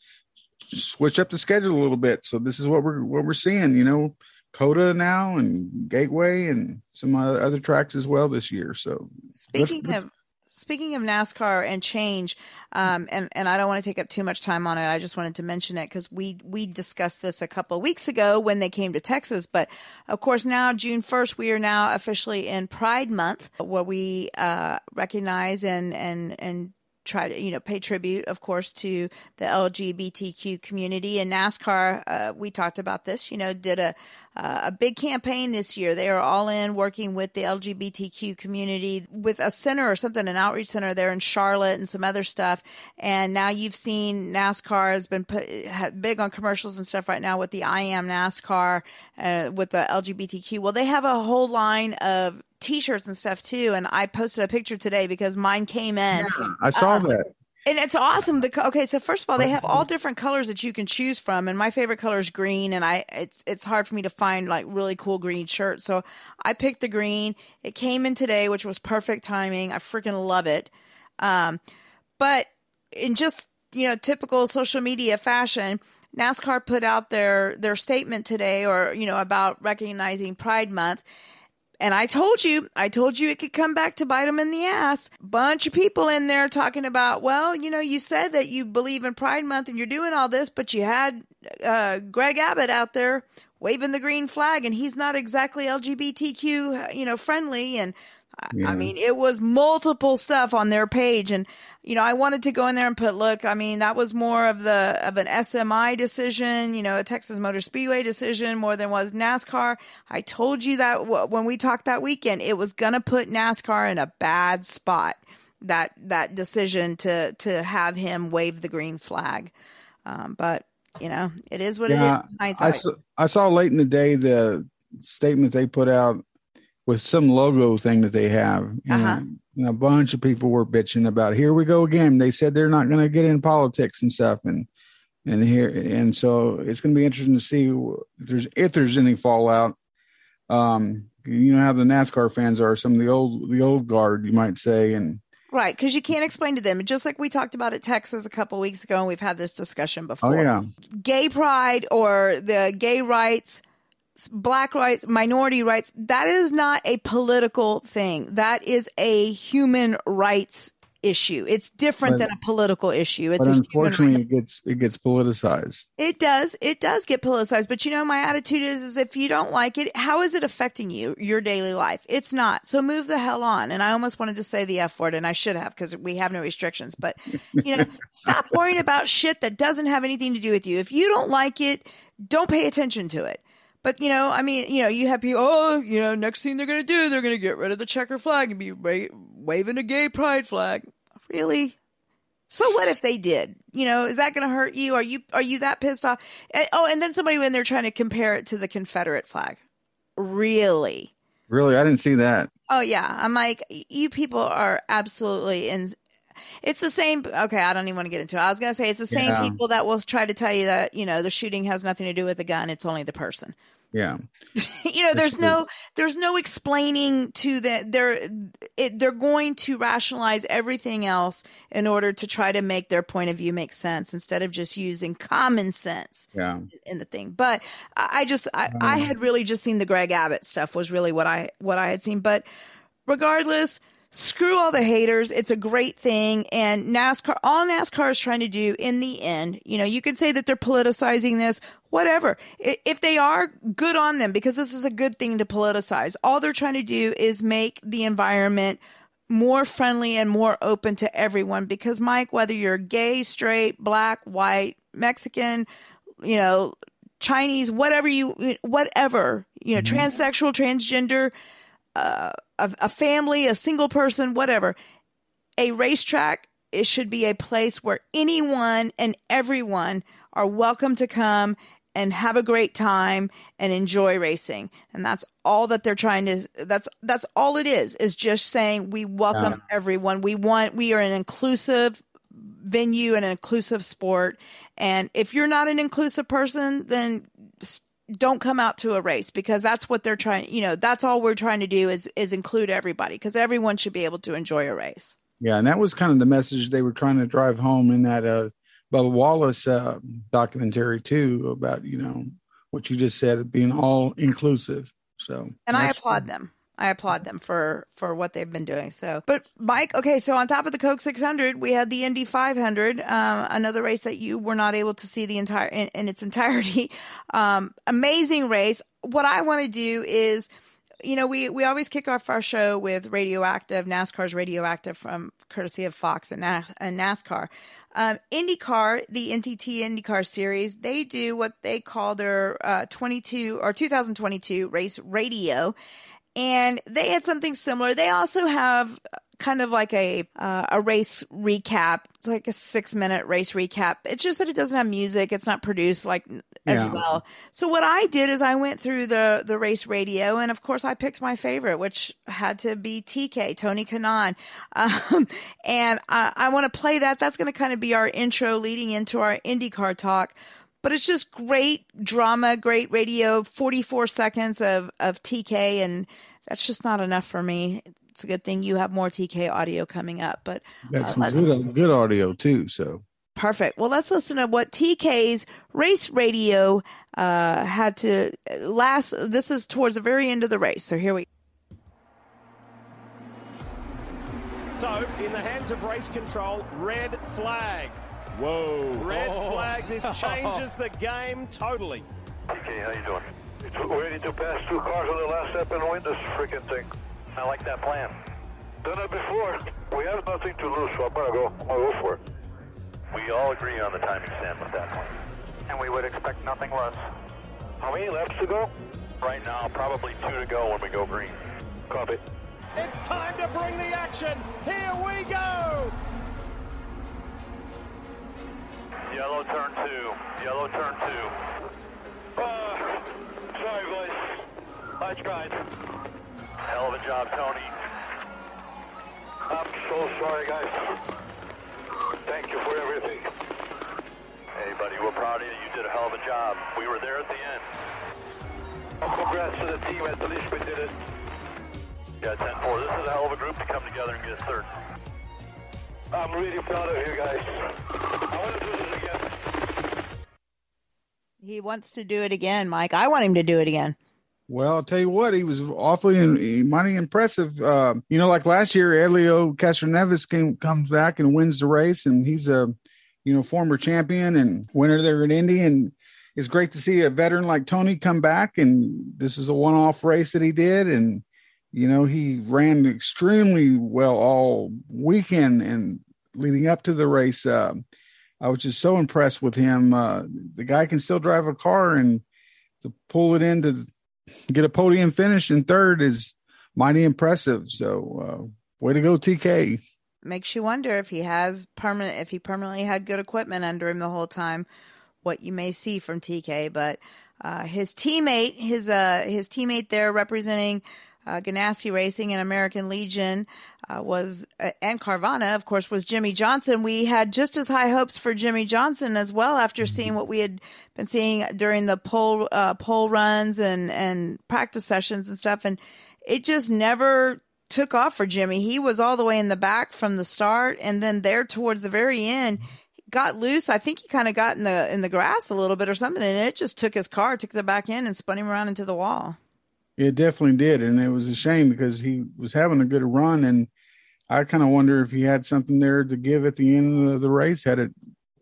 J: switch up the schedule a little bit. So this is what we're what we're seeing. You know, COTA now and Gateway and some other tracks as well this year. So
I: speaking of speaking of NASCAR and change, um, and and I don't want to take up too much time on it. I just wanted to mention it because we we discussed this a couple of weeks ago when they came to Texas. But of course, now June first, we are now officially in Pride Month, where we uh, recognize and and and try to you know pay tribute of course to the lgbtq community. And nascar uh, we talked about this you know did a uh, a big campaign this year. They are all in working with the lgbtq community with a center or something an outreach center there in charlotte and some other stuff. And now you've seen nascar has been put, big on commercials and stuff right now with the i am nascar uh, with the lgbtq well they have a whole line of t-shirts and stuff too and i posted a picture today because mine came in.
J: Yeah, i saw um, that.
I: and it's awesome the okay so first of all they have all different colors that you can choose from and my favorite color is green and i it's it's hard for me to find like really cool green shirts so i picked the green. It came in today which was perfect timing. I freaking love it. Um but in just you know typical social media fashion nascar put out their their statement today or you know about recognizing pride month and I told you, I told you it could come back to bite them in the ass. Bunch of people in there talking about, well, you know, you said that you believe in Pride Month and you're doing all this, but you had uh, Greg Abbott out there waving the green flag and he's not exactly LGBTQ, you know, friendly. And
J: Yeah.
I: I mean, it was multiple stuff on their page. And, you know, I wanted to go in there and put, look, I mean, that was more of the, of an SMI decision, you know, a Texas Motor Speedway decision more than was NASCAR. I told you that w- when we talked that weekend, it was going to put NASCAR in a bad spot. That, that decision to, to have him wave the green flag. Um, but you know, it is what
J: Yeah,
I: it is.
J: I saw, I saw late in the day the statement they put out with some logo thing that they have. And,
I: Uh-huh.
J: and a bunch of people were bitching about here we go again. They said they're not going to get in politics and stuff, and and here and so it's going to be interesting to see if there's if there's any fallout. Um, you know how the NASCAR fans are, some of the old the old guard, you might say, and
I: Right, because you can't explain to them. Just like we talked about at Texas a couple weeks ago, and we've had this discussion before.
J: oh yeah,
I: Gay pride or the gay rights, black rights, minority rights, that is not a political thing. That is a human rights issue. It's different
J: But-
I: than a political issue. It's
J: but
I: a human
J: unfortunately, it gets it gets politicized.
I: It does. It does get politicized. But you know, my attitude is, is if you don't like it, how is it affecting you, your daily life? It's not. So move the hell on. And I almost wanted to say the F word and I should have because we have no restrictions, but you know, stop worrying about shit that doesn't have anything to do with you. If you don't like it, don't pay attention to it. But you know, I mean, you know, you have people. Oh, you know, next thing they're gonna do, they're gonna get rid of the checker flag and be wa- waving a gay pride flag. Really? So what if they did? You know, is that going to hurt you? Are you are you that pissed off? And- oh, and then somebody when they're trying to compare it to the Confederate flag. Really?
J: Really, I didn't see that.
I: Oh yeah. I'm like, you people are absolutely in. It's the same. Okay, I don't even want to get into it. I was gonna say it's the same
J: Yeah.
I: people that will try to tell you that you know the shooting has nothing to do with the gun. It's only the person.
J: Yeah,
I: you know there's no there's no explaining to that they're it, they're going to rationalize everything else in order to try to make their point of view make sense instead of just using common sense
J: yeah.
I: in the thing. But i just I, I um. had really just seen the greg abbott stuff was really what i what i had seen. But regardless screw all the haters. It's a great thing. And nascar all nascar is trying to do in the end you know you could say that they're politicizing this whatever. If they are good on them because this is a good thing to politicize. All they're trying to do is make the environment more friendly and more open to everyone. Because Mike, whether you're gay, straight, black, white, Mexican, you know, Chinese, whatever you, whatever, you know, mm-hmm. transsexual, transgender, uh, a, a family, a single person, whatever, a racetrack, it should be a place where anyone and everyone are welcome to come and have a great time and enjoy racing. And that's all that they're trying to that's that's all it is is just saying we welcome everyone. We want we are an inclusive venue and an inclusive sport. And if you're not an inclusive person, then don't come out to a race because that's what they're trying, you know, that's all we're trying to do is is include everybody because everyone should be able to enjoy a race.
J: Yeah, and that was kind of the message they were trying to drive home in that uh Bubba Wallace uh, documentary too about you know what you just said being all inclusive. So
I: and I applaud them. I applaud them for for what they've been doing. So, but Mike, okay, so on top of the Coke 600, we had the Indy 500, um, another race that you were not able to see the entire in, in its entirety. Um, amazing race. What I want to do is you know, we, we always kick off our show with Radioactive, NASCAR's Radioactive from courtesy of Fox and, Na- and NASCAR. Um, IndyCar, the NTT IndyCar series, they do what they call their uh, 22 or 2022 race radio. And they had something similar. They also have kind of like a uh, a race recap. It's like a six minute race recap. It's just that it doesn't have music. It's not produced like as
J: Yeah.
I: well. So what I did is I went through the the race radio, and of course I picked my favorite, which had to be TK Tony Kanaan. Um, and I, I want to play that. That's going to kind of be our intro leading into our IndyCar talk. But it's just great drama, great radio. Forty four seconds of of TK, and that's just not enough for me. It's a good thing you have more TK audio coming up, but
J: Got
I: uh,
J: some good good audio too. So
I: Perfect. Well, let's listen to what TK's race radio uh, had to last. This is towards the very end of the race. So here we.
M: So, in the hands of race control, red flag. Whoa. Red
B: Oh.
M: flag. This changes the game totally.
A: TK, how you doing? It's ready to pass two cars on the last lap and win this freaking thing.
F: I like that plan.
A: Done it before. We have nothing to lose, so I'm gonna go. I'm gonna go for it.
F: We all agree on the timing stand with that one.
A: And we would expect nothing less. How many laps to go?
F: Right now, probably two to go when we go green.
A: Copy.
M: It's time to bring the action. Here we go.
F: Yellow turn two. Yellow turn two.
A: Uh, sorry, boys. I tried.
F: Hell of a job, Tony.
A: I'm so sorry, guys. Thank you for everything.
F: Hey, buddy, we're proud of you. You did a hell of a job. We were there at the end.
A: Oh, congrats to the team. At least we did it.
F: Yeah, 10-4. This is a hell of a group to come together and get third.
A: I'm really proud of you guys. I want to do this again.
I: He wants to do it again, Mike. I want him to do it again.
J: Well, I'll tell you what, he was awfully mighty impressive. Uh, you know, like last year, Helio Castroneves came comes back and wins the race, and he's a you know former champion and winner there in Indy, and it's great to see a veteran like Tony come back. And this is a one off race that he did, and you know he ran extremely well all weekend and leading up to the race. Uh, I was just so impressed with him. Uh, the guy can still drive a car and to pull it in to get a podium finish in third is mighty impressive. So, uh, way to go, TK.
I: Makes you wonder if he has permanent, if he permanently had good equipment under him the whole time, what you may see from TK. But uh, his teammate, his uh, his teammate there representing uh, Ganassi Racing and American Legion uh, was, uh, and Carvana, of course, was Jimmie Johnson. We had just as high hopes for Jimmie Johnson as well after seeing what we had been seeing during the pole uh, pole runs and and practice sessions and stuff, and it just never took off for Jimmy. He was all the way in the back from the start, and then there towards the very end. Got loose. I think he kind of got in the in the grass a little bit or something, and it just took his car, took the back end, and spun him around into the wall.
J: It definitely did, and it was a shame because he was having a good run, and I kind of wonder if he had something there to give at the end of the race had it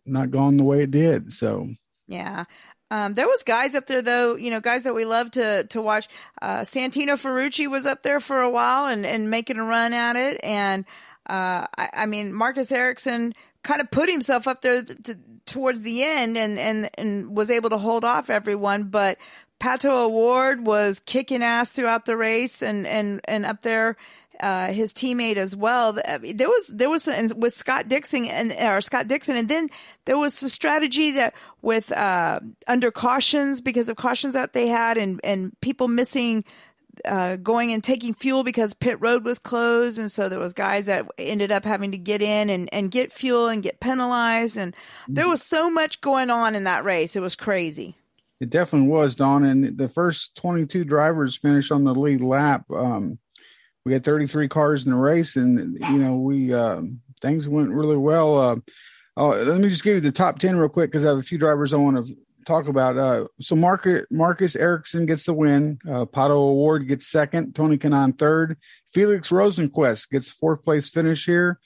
J: not gone the way it did. So
I: yeah. Um, there was guys up there though, you know, guys that we love to to watch. Uh, Santino Ferrucci was up there for a while and and making a run at it, and uh, I, I mean Marcus Ericsson kind of put himself up there to, towards the end and and and was able to hold off everyone, but Pato O'Ward was kicking ass throughout the race and and and up there. Uh, his teammate as well. There was there was with Scott Dixon and or Scott Dixon, and then there was some strategy that with uh, under cautions because of cautions that they had and and people missing uh, going and taking fuel because pit road was closed, and so there was guys that ended up having to get in and, and get fuel and get penalized, and there was so much going on in that race. It was crazy.
J: It definitely was, Don. And the first 22 drivers finished on the lead lap. Um, we had 33 cars in the race, and you know we uh, things went really well. Uh, uh, let me just give you the top 10 real quick because I have a few drivers I want to talk about. Uh, so Marcus, Marcus Ericsson gets the win. Uh, Pato O'Ward gets second. Tony Kanaan third. Felix Rosenqvist gets fourth place finish here.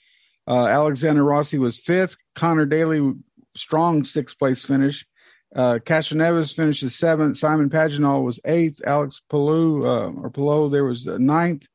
J: Uh, Alexander Rossi was fifth. Conor Daly, strong sixth place finish. Uh, Castroneves finishes seventh. Simon Pagenaud was eighth. Alex Palou uh, or Palou there was ninth.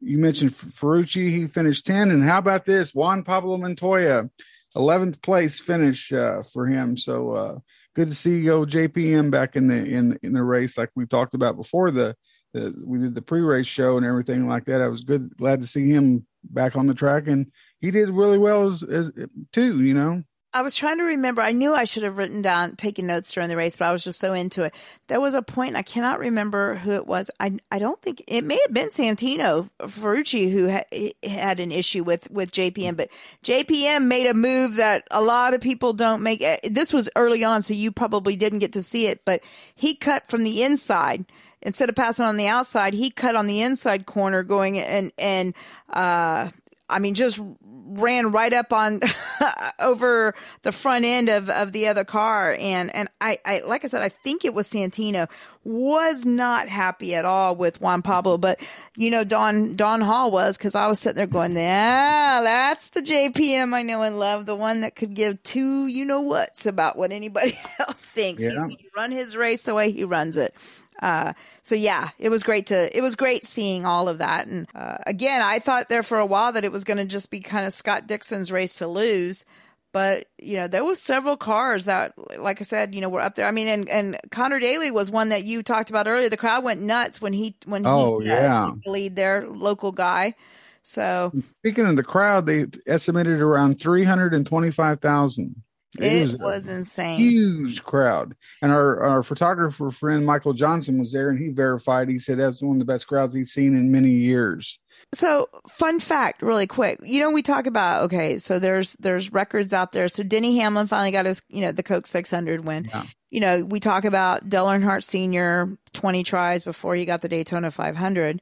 J: You mentioned Ferrucci, he finished 10. And how about this? Juan Pablo Montoya, 11th place finish uh, for him. So uh, good to see go JPM back in the in in the race, like we talked about before the, the we did the pre-race show and everything like that. I was good, glad to see him back on the track, and he did really well as, as too. You know.
I: I was trying to remember. I knew I should have written down, taken notes during the race, but I was just so into it. There was a point, I cannot remember who it was. I I don't think it may have been Santino Ferrucci who ha- had an issue with with JPM, but JPM made a move that a lot of people don't make. This was early on, so you probably didn't get to see it, but he cut from the inside instead of passing on the outside, he cut on the inside corner going and and uh I mean just ran right up on over the front end of, of the other car. And and I, I like I said I think it was Santino. Was not happy at all with Juan Pablo but you know Don Don Hall was because I was sitting there going yeah that's the JPM I know and love the one that could give two you know whats about what anybody else thinks.
J: Yeah.
I: He's run his race the way he runs it Uh, so yeah, it was great to it was great seeing all of that. And uh, again, I thought there for a while that it was going to just be kind of Scott Dixon's race to lose. But you know, there was several cars that, like I said, you know, were up there. I mean, and and Conor Daly was one that you talked about earlier. The crowd went nuts when he when
J: Oh,
I: he
J: yeah.
I: took the lead there, local guy. So
J: Speaking of the crowd, they estimated around 325,000.
I: It
J: a
I: was insane.
J: huge crowd. And our, our photographer friend Michael Johnson was there and he verified, he said that's one of the best crowds he's seen in many years.
I: So, fun fact, really quick. You know, we talk about okay, so there's there's records out there. So Denny Hamlin finally got his, you know, the Coke 600 win. You know, we talk about Dale Earnhardt Sr. 20 tries before he got the Daytona 500.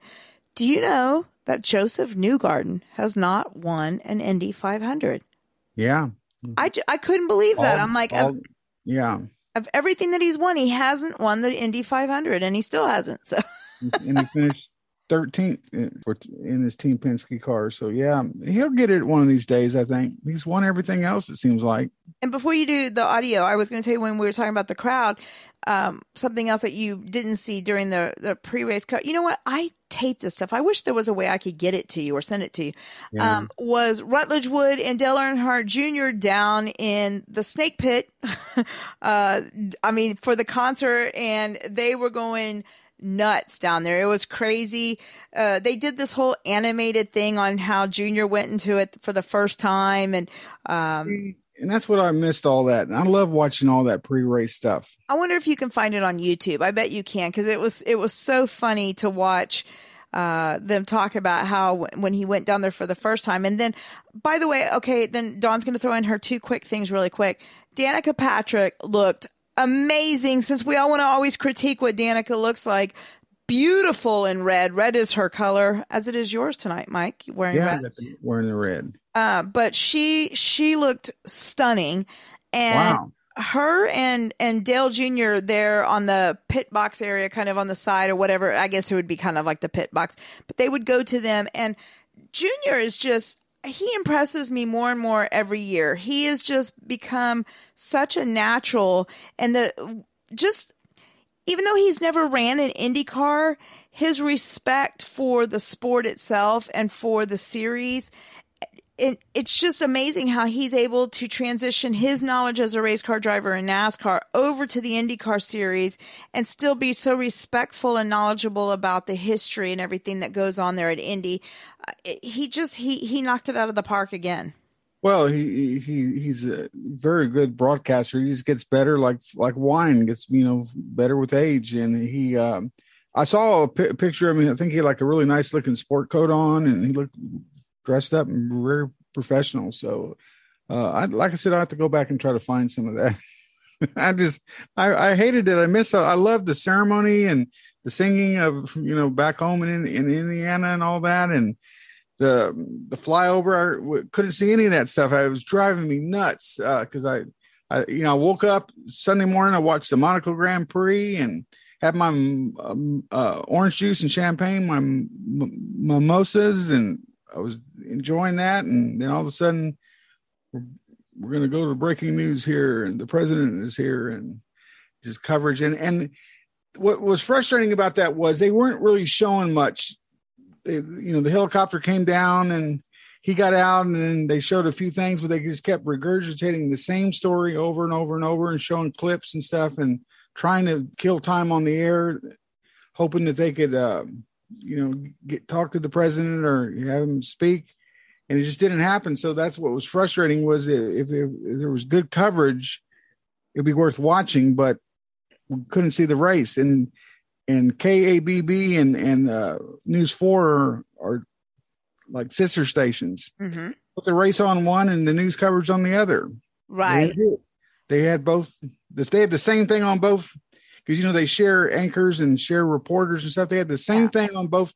I: Do you know that Josef Newgarden has not won an Indy 500?
J: Yeah.
I: I, I couldn't believe that.
J: All-
I: I'm like,
J: all- yeah.
I: of everything that he's won, he hasn't won the Indy 500, and he still hasn't. So.
J: and he finished 13th in, his Team Penske car. So, yeah, he'll get it one of these days, I think. He's won everything else, it seems like.
I: And before you do the audio, I was going to tell you when we were talking about the crowd, um, something else that you didn't see during the, the pre race cut. You know what? I taped this stuff. I wish there was a way I could get it to you or send it to you.
N: Yeah.
I: Um, was Rutledge Wood and Dale Earnhardt Jr. down in the snake pit? uh, I mean, for the concert, and they were going nuts down there. It was crazy. Uh, they did this whole animated thing on how Junior went into it for the first time, and um,
J: And that's what I missed all that. And I love watching all that pre race stuff.
I: I wonder if you can find it on YouTube. I bet you can because it was it was so funny to watch uh, them talk about how when he went down there for the first time. And then, by the way, okay, then Dawn's going to throw in her two quick things really quick. Danica Patrick looked amazing since we all want to always critique what Danica looks like. Beautiful in red. Red is her color, as it is yours tonight, Mike. Wearing
J: Yeah,
I: red.
J: wearing the red.
I: Uh, but she she looked stunning, and
J: Wow.
I: her and and Dale Jr. there on the pit box area, kind of on the side or whatever. I guess it would be kind of like the pit box, but they would go to them. And Junior is just he impresses me more and more every year. He has just become such a natural, and the just even though he's never ran an IndyCar, his respect for the sport itself and for the series, it, it's just amazing how he's able to transition his knowledge as a race car driver in NASCAR over to the IndyCar series and still be so respectful and knowledgeable about the history and everything that goes on there at Indy. Uh, it- he just he he knocked it out of the park again.
J: Well, he he he's a very good broadcaster. He just gets better, like like wine gets you know better with age. And he, um, I saw a picture. I mean, I think he had like a really nice looking sport coat on, and he looked dressed up and very professional. So, uh, I like I said, I have to go back and try to find some of that. I just I, I hated it. I miss. I loved the ceremony and the singing of you know back home in in Indiana and all that and the the flyover I couldn't see any of that stuff it was driving me nuts because I, I you know i woke up sunday morning i watched the monaco grand prix and had my um, uh, orange juice and champagne my m- mimosas and i was enjoying that and then all of a sudden we're, we're going to go to breaking news here and the president is here and just coverage and and what was frustrating about that was they weren't really showing much. They, you know, the helicopter came down and he got out and then they showed a few things, but they just kept regurgitating the same story over and over and over and showing clips and stuff and trying to kill time on the air, hoping that they could, uh, you know, get talk to the president or have him speak. And it just didn't happen. So that's what was frustrating was if, if, if there was good coverage, it'd be worth watching, but we couldn't see the race. And and KABB and and uh, News Four are, are like sister stations.
I: Mm-hmm.
J: Put the race on one and the news coverage on the other.
I: Right.
J: They. They had both. They had the same thing on both because you know they share anchors and share reporters and stuff. They had the same thing on both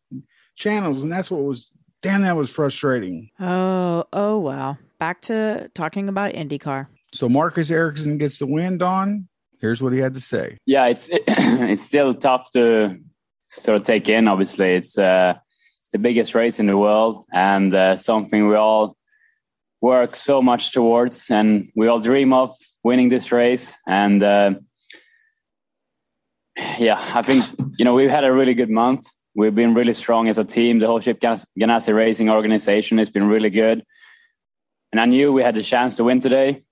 J: channels, and that's what was damn. That was frustrating.
I: Oh, oh wow. Back to talking about IndyCar.
J: So Marcus Ericsson gets the win. Don, here's what he had to say.
N: yeah, it's it's still tough to sort of take in. Obviously, it's uh, it's the biggest race in the world and uh, something we all work so much towards, and we all dream of winning this race. And uh, Yeah, I think you know we've had a really good month. We've been really strong as a team. The whole Chip Ganassi Racing organization has been really good, and I knew we had the chance to win today.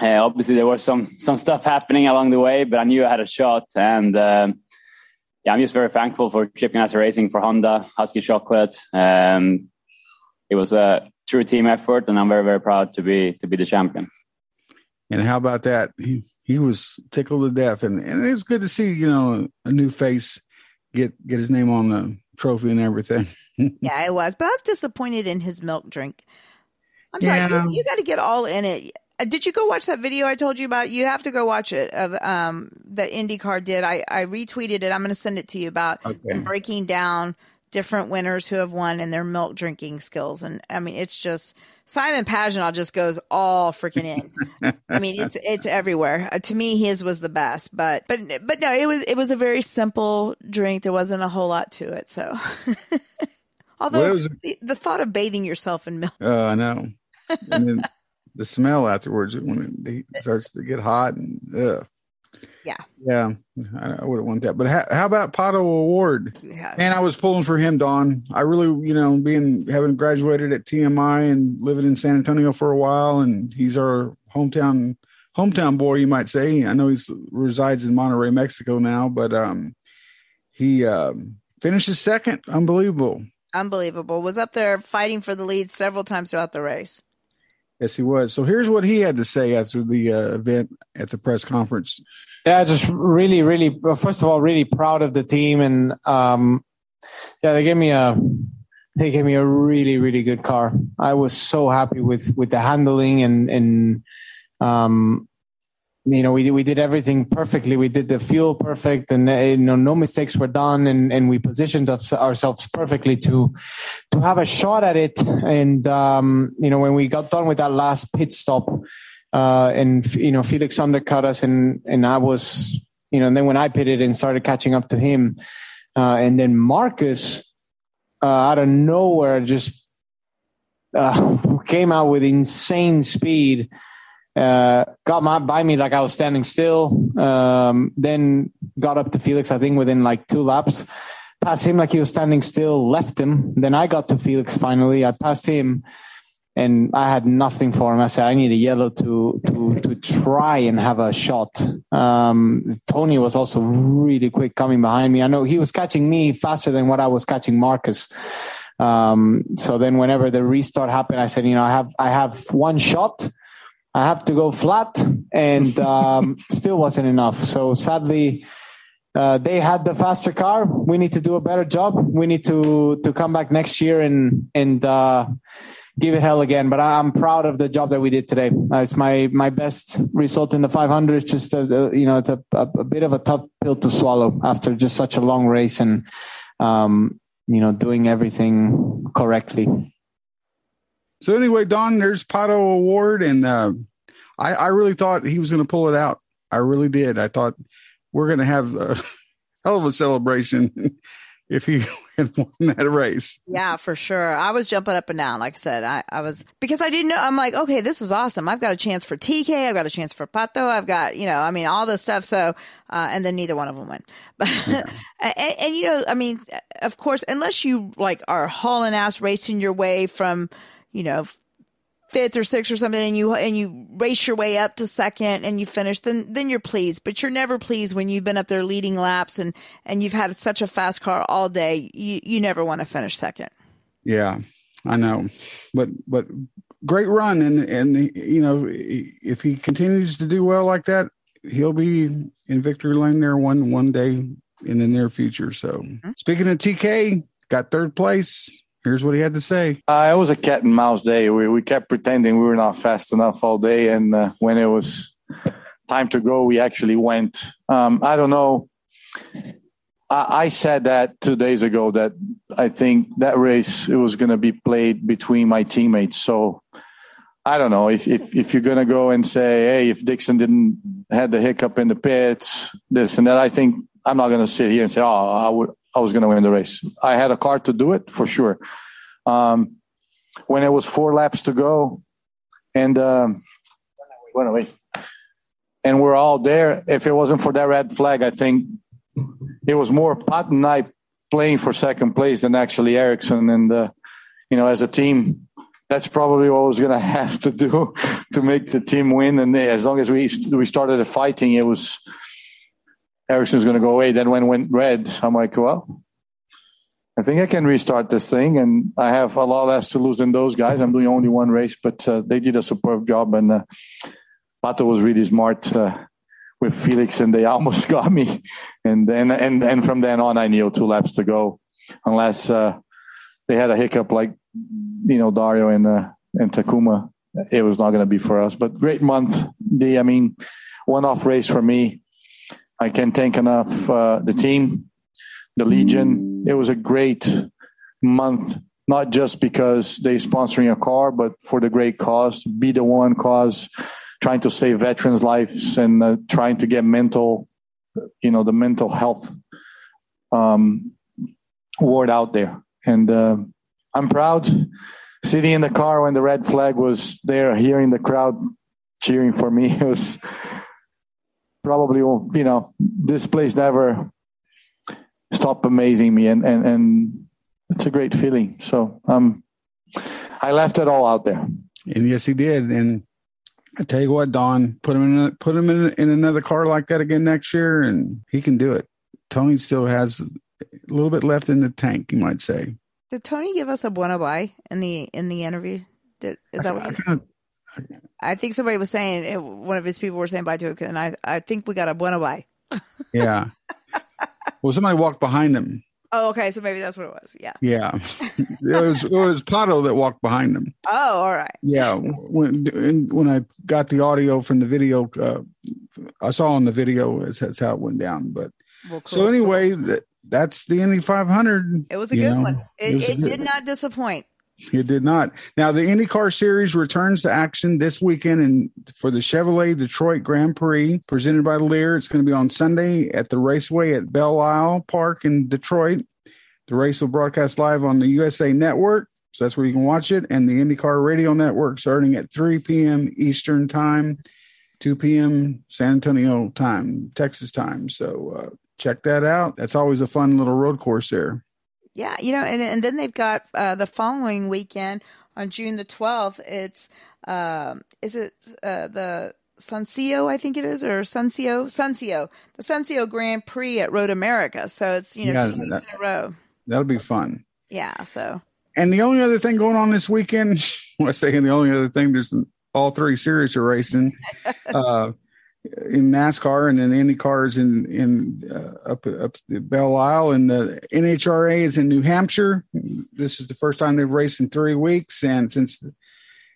N: Uh, obviously, there was some some stuff happening along the way, but I knew I had a shot, and um, yeah, I'm just very thankful for Chip Ganassi Racing, for Honda, Huski Chocolate. Um, it was a true team effort, and I'm very very proud to be to be the champion.
J: And how about that? He, he was tickled to death, and, and it was good to see you know a new face get get his name on the trophy and everything.
I: yeah, it was, but I was disappointed in his milk drink. I'm sorry, you, you got to get all in it. Uh, did you go watch that video I told you about? You have to go watch it of um that IndyCar did. I I retweeted it. I'm going to send it to you about okay. breaking down different winners who have won and their milk drinking skills. And I mean, it's just Simon Pagenaud just goes all freaking in. I mean, it's it's everywhere. Uh, to me, his was the best, but but but no, it was it was a very simple drink. There wasn't a whole lot to it. So, although the, the, thought of bathing yourself in milk.
J: Oh, I know. And then the smell afterwards when it, it starts to get hot and ugh.
I: Yeah.
J: Yeah. I, I would have wanted that. But how, how about Pato O'Ward? Yeah. And I was pulling for him, Don. I really, you know, being having graduated at TMI and living in San Antonio for a while, and he's our hometown hometown boy, you might say. I know he resides in Monterrey, Mexico now, but um, he um, finishes second. Unbelievable.
I: Unbelievable. Was up there fighting for the lead several times throughout the race.
J: Yes, he was. So here's what he had to say after the uh, event at the press conference.
O: Yeah, just really, really. First of all, really proud of the team, and um, yeah, they gave me a they gave me a really, really good car. I was so happy with with the handling and and um, you know, we we did everything perfectly. We did the fuel perfect, and uh, you know, no mistakes were done, and and we positioned ourselves perfectly to to have a shot at it. And um, you know, when we got done with that last pit stop, uh, and you know, Felix undercut us, and and I was, you know, and then when I pitted and started catching up to him, uh, and then Marcus uh, out of nowhere just uh, came out with insane speed uh, got my, by me like I was standing still. Um, then got up to Felix, I think within like two laps. Passed him like he was standing still, left him. Then I got to Felix finally. I passed him and I had nothing for him. I said, I need a yellow to, to, to try and have a shot. Um, Tony was also really quick coming behind me. I know he was catching me faster than what I was catching Marcus. Um, so then whenever the restart happened, I said, you know, I have, I have one shot I have to go flat, and um, still wasn't enough. So sadly, uh, they had the faster car. We need to do a better job. We need to to come back next year and and uh, give it hell again. But I'm proud of the job that we did today. Uh, it's my my best result in the 500. It's just a, a you know it's a, a, a, bit of a tough pill to swallow after just such a long race and um, you know doing everything correctly.
J: So anyway, Don, there's Pato O'Ward, and uh, I, I really thought he was going to pull it out. I really did. I thought we're going to have a hell of a celebration if he had won that race.
I: Yeah, for sure. I was jumping up and down. Like I said, I, I was because I didn't know. I'm like, okay, this is awesome. I've got a chance for TK. I've got a chance for Pato. I've got, you know, I mean, all this stuff. So, uh, and then neither one of them went. But, yeah. and, and, you know, I mean, of course, unless you like are hauling ass racing your way from, you know, fifth or sixth or something and you and you race your way up to second and you finish then then you're pleased. But you're never pleased when you've been up there leading laps and and you've had such a fast car all day. You you never want to finish second.
J: Yeah i know. But but great run. And and you know if he continues to do well like that he'll be in victory lane there one one day in the near future. So mm-hmm. speaking of tk got third place Here's what he had to say.
P: Uh, it was a cat and mouse day. We, we kept pretending we were not fast enough all day. And uh, when it was time to go, we actually went. Um, I don't know. I, I, said that two days ago that I think that race it was going to be played between my teammates. So I don't know if, if, if you're going to go and say, hey, if Dixon didn't had the hiccup in the pits, this and that, I think I'm not going to sit here and say, oh, I would I was going to win the race. I had a car to do it for sure. Um, when it was four laps to go, and um, and we're all there. If it wasn't for that red flag, I think it was more Pat and I playing for second place than actually Ericsson. And uh, you know, as a team, that's probably what I was going to have to do to make the team win. And as long as we we started fighting, it was Ericsson's going to go away. Then when went red, I'm like, well, I think I can restart this thing, and I have a lot less to lose than those guys. I'm doing only one race, but uh, they did a superb job, and uh, Pato was really smart uh, with Felix, and they almost got me. And then and and from then on, I knew two laps to go, unless uh, they had a hiccup like you know Dario and uh, and Takuma. It was not going to be for us. But great month. The I mean, one off race for me. I can't thank enough uh, the team, the Legion. It was a great month, not just because they sponsoring a car, but for the great cause, be the one cause, trying to save veterans' lives and uh, trying to get mental, you know, the mental health um, word out there. And uh, I'm proud sitting in the car when the red flag was there, hearing the crowd cheering for me. It was probably, you know, this place never stopped amazing me, and and and it's a great feeling. So um, I left it all out there.
J: And yes, he did. And I tell you what, Don, put him in a, put him in, in another car like that again next year, and he can do it. Tony still has a little bit left in the tank, you might say.
I: Did Tony give us a buena bye in the in the interview? Did, is that what? You, I think somebody was saying one of his people were saying bye to it, and I I think we got a buena bye.
J: yeah. Well, somebody walked behind him.
I: Oh, okay. So maybe that's what it was. Yeah.
J: Yeah. it was it was Pato that walked behind him.
I: Oh, all right.
J: Yeah. When when I got the audio from the video, uh, I saw on the video that's how it went down. But well, cool. so anyway, that that's the Indy 500.
I: It was a good know. one. It, it, it good. did not disappoint.
J: It did not. Now the IndyCar Series returns to action this weekend and for the Chevrolet Detroit Grand Prix presented by Lear. It's going to be on Sunday at the Raceway at Belle Isle Park in Detroit. The race will broadcast live on the USA Network, so that's where you can watch it, and the IndyCar Radio Network starting at 3 p.m. Eastern Time, 2 p.m. San Antonio time, Texas time. So uh, check that out. That's always a fun little road course there.
I: Yeah, you know, and and then they've got uh, the following weekend on June the twelfth. It's uh, is it uh, the Sonsio, I think it is, or Sonsio, Sonsio, the Sonsio Grand Prix at Road America. So it's you know yeah, two weeks that, in a row.
J: That'll be fun.
I: Yeah. So.
J: And the only other thing going on this weekend, well, I say the only other thing, there's all three series are racing. uh, in NASCAR and then Indy cars in in uh, up up the Belle Isle and the NHRA is in New Hampshire. This is the first time they've raced in three weeks, and since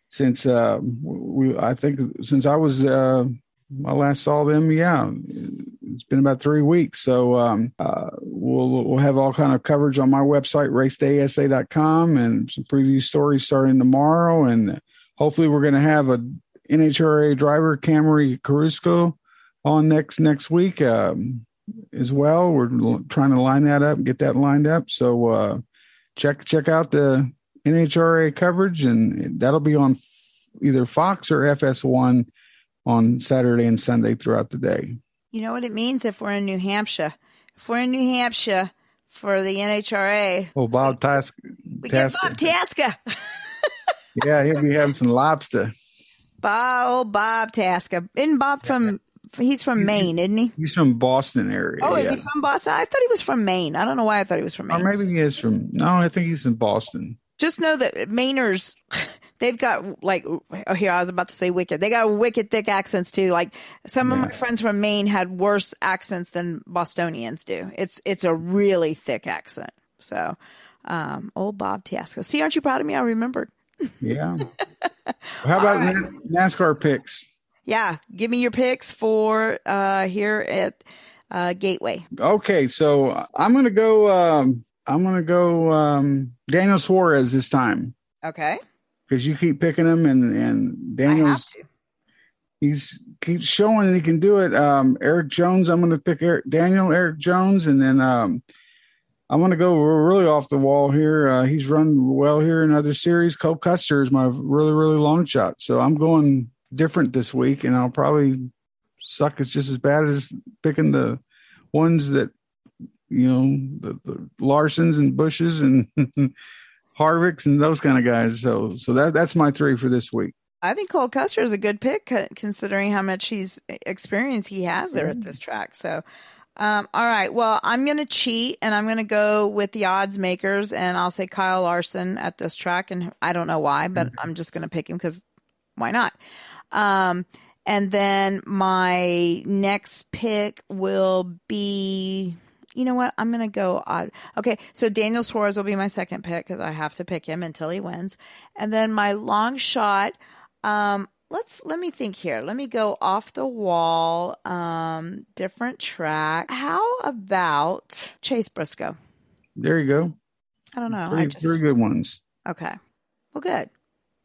J: since uh, we I think since I was uh, I last saw them, yeah, it's been about three weeks. So um, uh, we'll we'll have all kind of coverage on my website racedaysa.com and some preview stories starting tomorrow, and hopefully we're going to have a NHRA driver Camrie Caruso on next next week um, as well. We're trying to line that up, get that lined up. So uh, check check out the NHRA coverage, and that'll be on f- either Fox or FS1 on Saturday and Sunday throughout the day.
I: You know what it means if we're in New Hampshire. If we're in New Hampshire for the NHRA.
J: Oh, Bob Task.
I: We get Bob Tasca.
J: yeah, he'll be having some lobster.
I: Bob, oh, Bob Tasca. Isn't Bob from, he's from Maine, isn't he?
J: He's from Boston area.
I: Oh, is yeah. he from Boston? I thought he was from Maine. I don't know why I thought he was from Maine.
J: Or maybe he is from, no, I think he's in Boston.
I: Just know that Mainers, they've got like, oh, here, I was about to say wicked. They got wicked thick accents too. Like some yeah. of my friends from Maine had worse accents than Bostonians do. It's, it's a really thick accent. So, um, old Bob Tasca. See, aren't you proud of me? I remembered.
J: Yeah. How about right. NASCAR picks?
I: Yeah, give me your picks for uh, here at uh, Gateway.
J: Okay, so I'm gonna go. Um, I'm gonna go um, Daniel Suarez this time.
I: Okay.
J: Because you keep picking him, and and Daniel. He's keeps showing that he can do it. Um, Erik Jones. I'm going to pick Erik, Daniel Erik Jones, and then um, I'm going to go really off the wall here. Uh, he's run well here in other series. Cole Custer is my really, really long shot. So I'm going different this week, and I'll probably suck. It's just as bad as picking the ones that you know, the, the Larsons and Busches and Harvicks and those kind of guys. So, so that that's my three for this week.
I: I think Cole Custer is a good pick considering how much he's experience he has there at this track. So, um, all right. Well, I'm going to cheat and I'm going to go with the odds makers and I'll say Kyle Larson at this track. And I don't know why, but I'm just going to pick him because why not? Um, and then my next pick will be, you know what? I'm going to go odd. Okay. So Daniel Suarez will be my second pick because I have to pick him until he wins. And then my long shot, um, let's let me think here. Let me go off the wall, um, different track. How about Chase Briscoe?
J: There you go.
I: I don't know.
J: Three,
I: I just,
J: three good ones.
I: Okay. Well, good.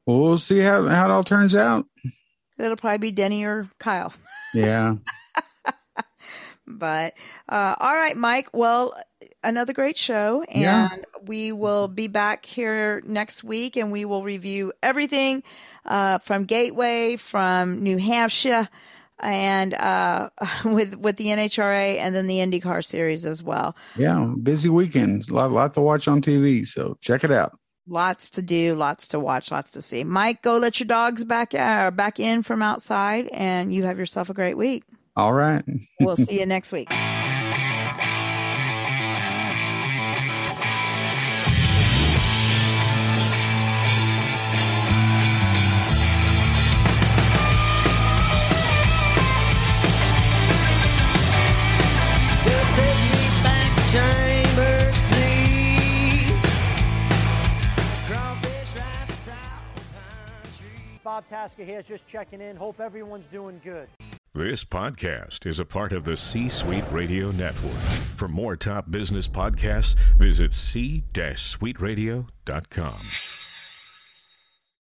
J: Well, see how, how it all turns out.
I: It'll probably be Denny or Kyle.
J: Yeah.
I: but uh, all right, Mike. Well, another great show, and
J: Yeah.
I: we will be back here next week, and we will review everything uh, from Gateway, from New Hampshire, and uh, with with the NHRA, and then the IndyCar series as well.
J: Yeah. Busy weekends. A lot, lot to watch on TV. So check it out.
I: Lots to do, lots to watch, lots to see. Mike, go let your dogs back uh, back in from outside, and you have yourself a great week.
J: All right.
I: We'll see you next week.
G: Bob Tasker here, just checking in. Hope everyone's doing good.
Q: This podcast is a part of the C Suite Radio Network. For more top business podcasts, visit c-suiteradio.com.